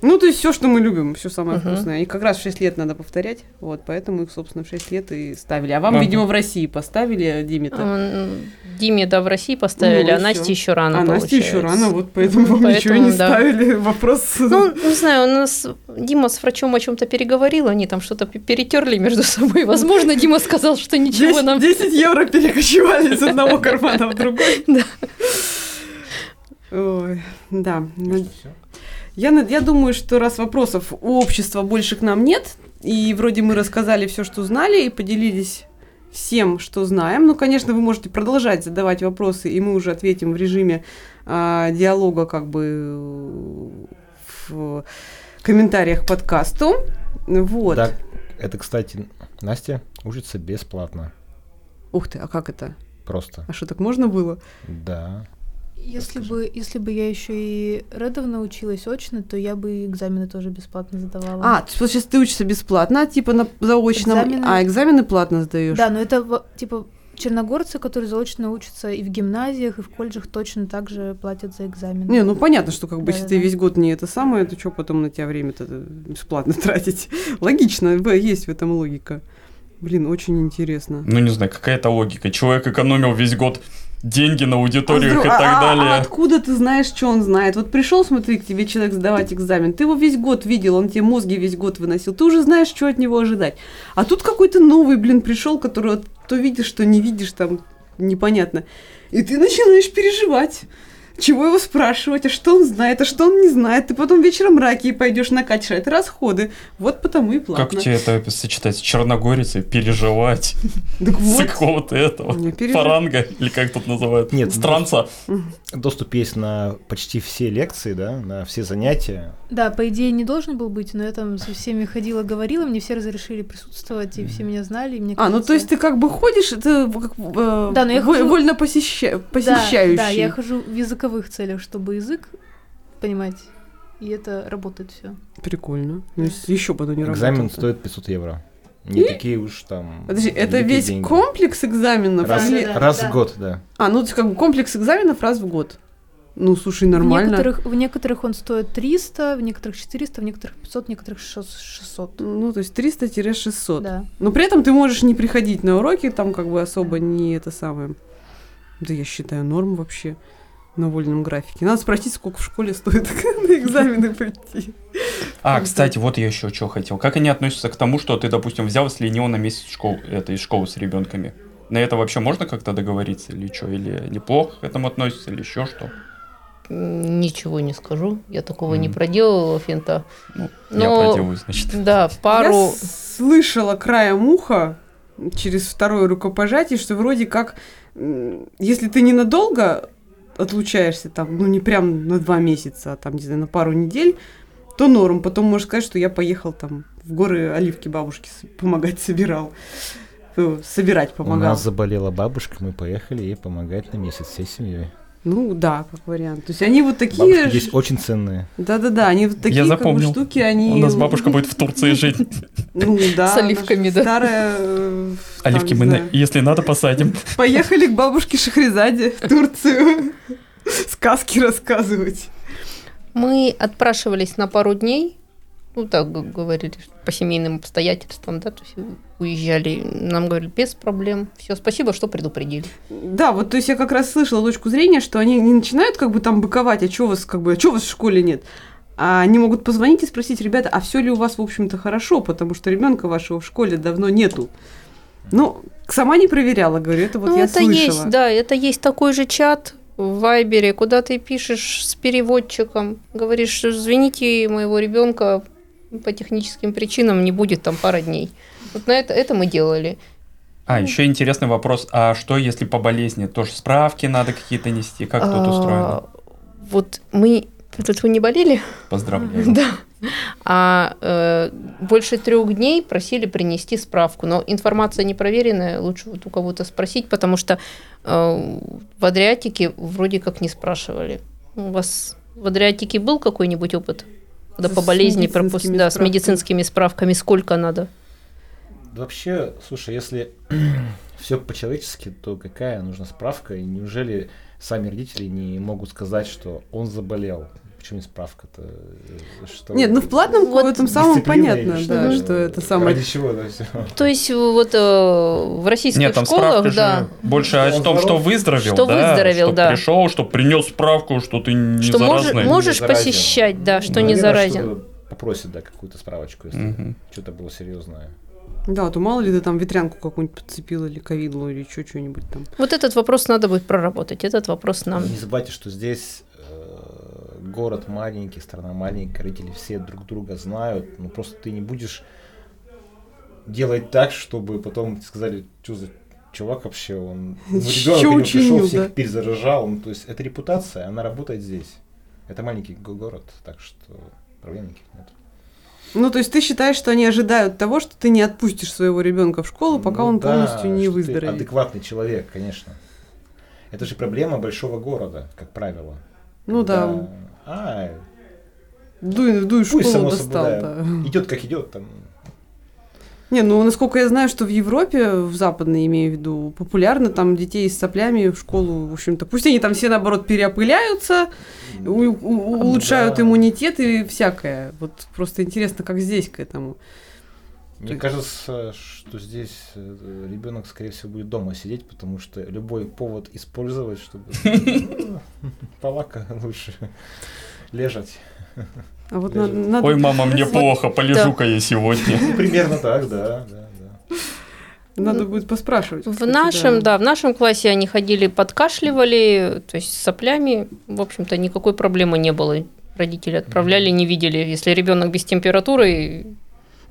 Ну, то есть все, что мы любим, все самое Мгм. вкусное. И как раз в 6 лет надо повторять, вот, поэтому их, собственно, в 6 лет и ставили. А вам, Ага. видимо, в России поставили, Диме-то? Диме, да, в России поставили, Ну, а Насте еще рано, а Насте еще рано, вот поэтому вам ничего Поэтому, не да. ставили. Вопрос... Ну, не знаю, у нас Дима с врачом о чем-то переговорил, они там что-то пе- перетерли между собой. Возможно, Дима сказал, что ничего 10, нам... 10 евро перекочевали из одного кармана в другой. Ой, да. Всё? Я, я думаю, что раз вопросов у общества больше к нам нет, и вроде мы рассказали все, что знали, и поделились всем, что знаем. Ну, конечно, вы можете продолжать задавать вопросы, и мы уже ответим в режиме а, диалога, как бы э, в комментариях к подкасту. Вот. Да, это, кстати, Настя учится бесплатно. Ух ты, а как это? Просто. А что, так можно было? Да. Если бы, если бы я еще и редовно училась очно, то я бы экзамены тоже бесплатно задавала. А, то есть сейчас ты учишься бесплатно, типа на заочном, Экзамены- а экзамены платно сдаешь? Да, но это типа черногорцы, которые заочно учатся и в гимназиях, и в колледжах точно так же платят за экзамены. Не, ну понятно, что как бы если ты Да-да-да. весь год не это самое, то что потом на тебя время-то бесплатно [laughs] тратить? Логично, есть в этом логика. Блин, очень интересно. Ну, не знаю, какая-то логика. Человек экономил весь год деньги на А аудиториях вдруг- и а- так а- а далее. откуда ты знаешь, что он знает? Вот пришел, смотри, к тебе человек сдавать экзамен, ты его весь год видел, он тебе мозги весь год выносил, ты уже знаешь, что от него ожидать. А тут какой-то новый, блин, пришел, который вот то видишь, что не видишь, там непонятно. И ты начинаешь переживать. Чего его спрашивать, а что он знает, а что он не знает. Ты потом вечером раки пойдешь накачать это расходы. Вот потому и платно. Как тебе это сочетать? Черногорицей переживать Так с какого-то этого пережив- фаранга, или как тут называют? Нет, Странца. Доступ есть на почти все лекции, да, на все занятия. Да, по идее не должен был быть, но я там со всеми ходила, говорила, мне все разрешили присутствовать, и все меня знали, и мне А, ну то кажется- есть ты как бы ходишь, это как, э, Да, но я хожу- вольно посеща- Да, посещающий. Да, я хожу в языковых целях, чтобы язык понимать, и это работает все. Прикольно. Ну, если еще оно не Экзамен работало. стоит 500 евро. Не такие уж там... Подожди, это весь деньги. комплекс экзаменов? Раз, или- Да, раз да. в год, да. А, ну как бы комплекс экзаменов раз в год. Ну, слушай, В нормально. некоторых, в некоторых он стоит 300, в некоторых 400, в некоторых 500, в некоторых 600. Ну, то есть 300-600. Да. Но при этом ты можешь не приходить на уроки, там как бы особо не это самое. Да я считаю норм вообще на вольном графике. Надо спросить, сколько в школе стоит [laughs] на экзамены пойти. А, кстати, вот я еще что хотел. Как они относятся к тому, что ты, допустим, взял и слинил на месяц школу, это, из школы с ребенками? На это вообще можно как-то договориться или что? Или неплохо к этому относятся, или еще что? Ничего не скажу. Я такого не Мгм. проделывала, Финта. Ну, я Но- проделаю, значит. Да, пару... Я слышала краем уха через второе рукопожатие, что вроде как, если ты ненадолго отлучаешься, там, ну не прям на два месяца, а там, не знаю, на пару недель, то норм. Потом можешь сказать, что я поехал там в горы оливки бабушки помогать собирал. Э, Собирать У помогал. нас заболела бабушка, мы поехали ей помогать на месяц всей семьей. Ну да, как вариант. То есть они вот такие... Бабушки здесь очень ценные. Да-да-да, они вот такие Я как бы, запомнил. штуки, они... У нас бабушка будет в Турции [laughs] жить. Ну да. С оливками, да. Старая... э, Оливки мы, если надо, посадим. Поехали к бабушке Шахризаде в Турцию сказки рассказывать. Мы отпрашивались на пару дней. Ну, так говорили, по семейным обстоятельствам, да, то есть уезжали. Нам говорили, без проблем. Все, спасибо, что предупредили. Да, вот то есть я как раз слышала точку зрения, что они не начинают как бы там быковать, а у вас как бы, а у вас в школе нет? А они могут позвонить и спросить, ребята, а все ли у вас, в общем-то, хорошо, потому что ребенка вашего в школе давно нету. Ну, сама не проверяла, говорю, это вот ну, я это слышала. есть, да, это есть такой же чат в Вайбере, куда ты пишешь с переводчиком, говоришь, извините, моего ребенка по техническим причинам не будет там пара дней. Вот на это, это мы делали. А, еще интересный вопрос. А что, если по болезни? Тоже справки надо какие-то нести? Как тут устроено? А, Вот мы... Тут вы не болели? Поздравляю. [laughs] Да. А э, больше трех дней просили принести справку. Но информация непроверенная, лучше вот у кого-то спросить, потому что э, в Адриатике вроде как не спрашивали. У вас в Адриатике был какой-нибудь опыт? Когда С по болезни пропуск... Да, с медицинскими справками сколько надо? Вообще, слушай, если [clears throat] все по-человечески, то какая нужна справка? И неужели сами родители не могут сказать, что он заболел? Почему не справка-то? Э, Что? Нет, ну в платном Вот в этом самом понятно, или да, что это самое... Ради чего это все? То есть вот э, в российских Нет, там школах, да, же больше о том, что здоров. выздоровел, Что да, выздоровел, что да. пришел, что принес справку, что ты не что можешь, заразный. можешь заразен. посещать, да, что Ну, не наверное, заразен. что-то Попросит, да, какую-то справочку, если Мгм. что-то было серьезное. Да, то мало ли ты там ветрянку какую-нибудь подцепила или ковидлу или что, что-нибудь там. Вот этот вопрос надо будет проработать. Этот вопрос нам Не забывайте, что здесь э, город маленький, страна маленькая, родители все друг друга знают. Ну просто ты не будешь делать так, чтобы потом сказали, что за чувак вообще, он ну, [laughs] ребенок пришел, всех да? перезаражал. Ну, то есть эта репутация, она работает здесь. Это маленький го- город, так что проблем никаких нет. Ну, то есть ты считаешь, что они ожидают того, что ты не отпустишь своего ребенка в школу, пока Ну он да, полностью не выздоровеет. адекватный человек, конечно. Это же проблема большого города, как правило. Ну да. А, Дуй, дуй в пусть школу само достал, собой, да. да. Идет как идет, там. Не, ну, насколько я знаю, что в Европе, в западной имею в виду, популярно там детей с соплями в школу, в общем-то, пусть они там все, наоборот, переопыляются, у- у- улучшают Да. иммунитет и всякое. Вот просто интересно, как здесь к этому. Мне кажется, что здесь ребенок, скорее всего, будет дома сидеть, потому что любой повод использовать, чтобы ну, полака лучше лежать. А вот Даже- на- надо, Ой, мама, мне плохо, полежу-ка я сегодня. Ну, примерно так, да, да, да. надо будет поспрашивать. В нашем, да, в нашем классе они ходили, подкашливали, то есть с соплями, в общем-то, никакой проблемы не было. Родители отправляли, не видели. Если ребенок без температуры,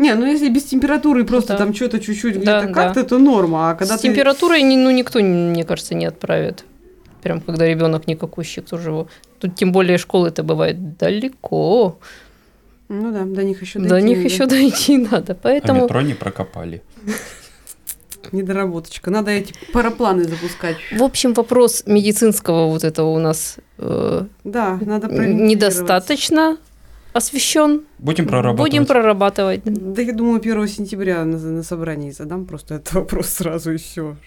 Не, ну если без температуры просто Да. там что-то чуть-чуть Да, где-то да. как-то, то норма. А когда с ты... температурой ну, никто, мне кажется, не отправит. Прям когда ребенок никакущий, кто же его. Тут тем более школы-то бывает далеко. Ну да, до них еще До них еще дойти надо. А Поэтому метро не прокопали. [laughs] Недоработочка. Надо эти парапланы запускать. В общем, вопрос медицинского вот этого у нас э, Да, надо недостаточно освещен. Будем прорабатывать. Будем прорабатывать. Да я думаю, 1 сентября на, на собрании задам просто этот [laughs] вопрос сразу и все.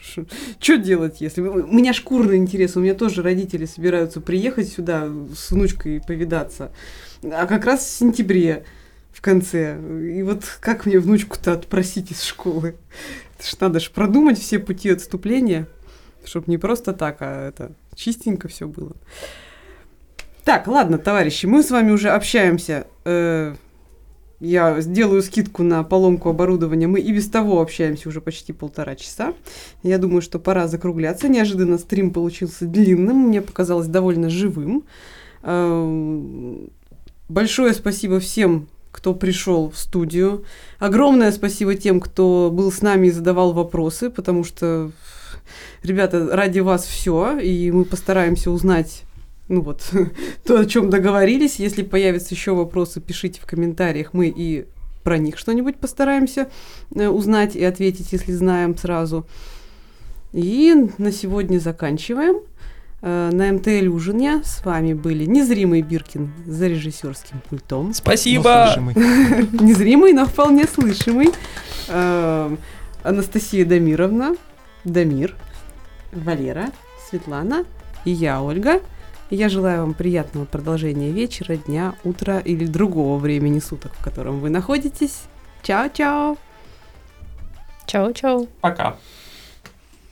Что делать, если... У меня шкурный интерес, у меня тоже родители собираются приехать сюда с внучкой повидаться. А как раз в сентябре, в конце. И вот как мне внучку-то отпросить из школы? Это ж надо же продумать все пути отступления, чтобы не просто так, а это чистенько все было. Так, ладно, товарищи, мы с вами уже общаемся. э, я сделаю скидку на поломку оборудования. Мы и без того общаемся уже почти полтора часа. Я думаю, что пора закругляться. Неожиданно стрим получился длинным, мне показалось довольно живым. Эм, Большое спасибо всем, кто пришел в студию. Огромное спасибо тем, кто был с нами и задавал вопросы, потому что, ребята, ради вас все, и мы постараемся узнать ну вот, [laughs] то, о чем договорились. Если появятся еще вопросы, пишите в комментариях, мы и про них что-нибудь постараемся э, узнать и ответить, если знаем сразу. И на сегодня заканчиваем. Э, На МТЛ Ужине с вами были Незримый Биркин за режиссерским пультом. Спасибо! [laughs] Незримый, но вполне слышимый. Э, Анастасия Дамировна, Дамир, Валера, Светлана и я, Ольга. Я желаю вам приятного продолжения вечера, дня, утра или другого времени суток, в котором вы находитесь. Чао-чао! Чао-чао. Пока.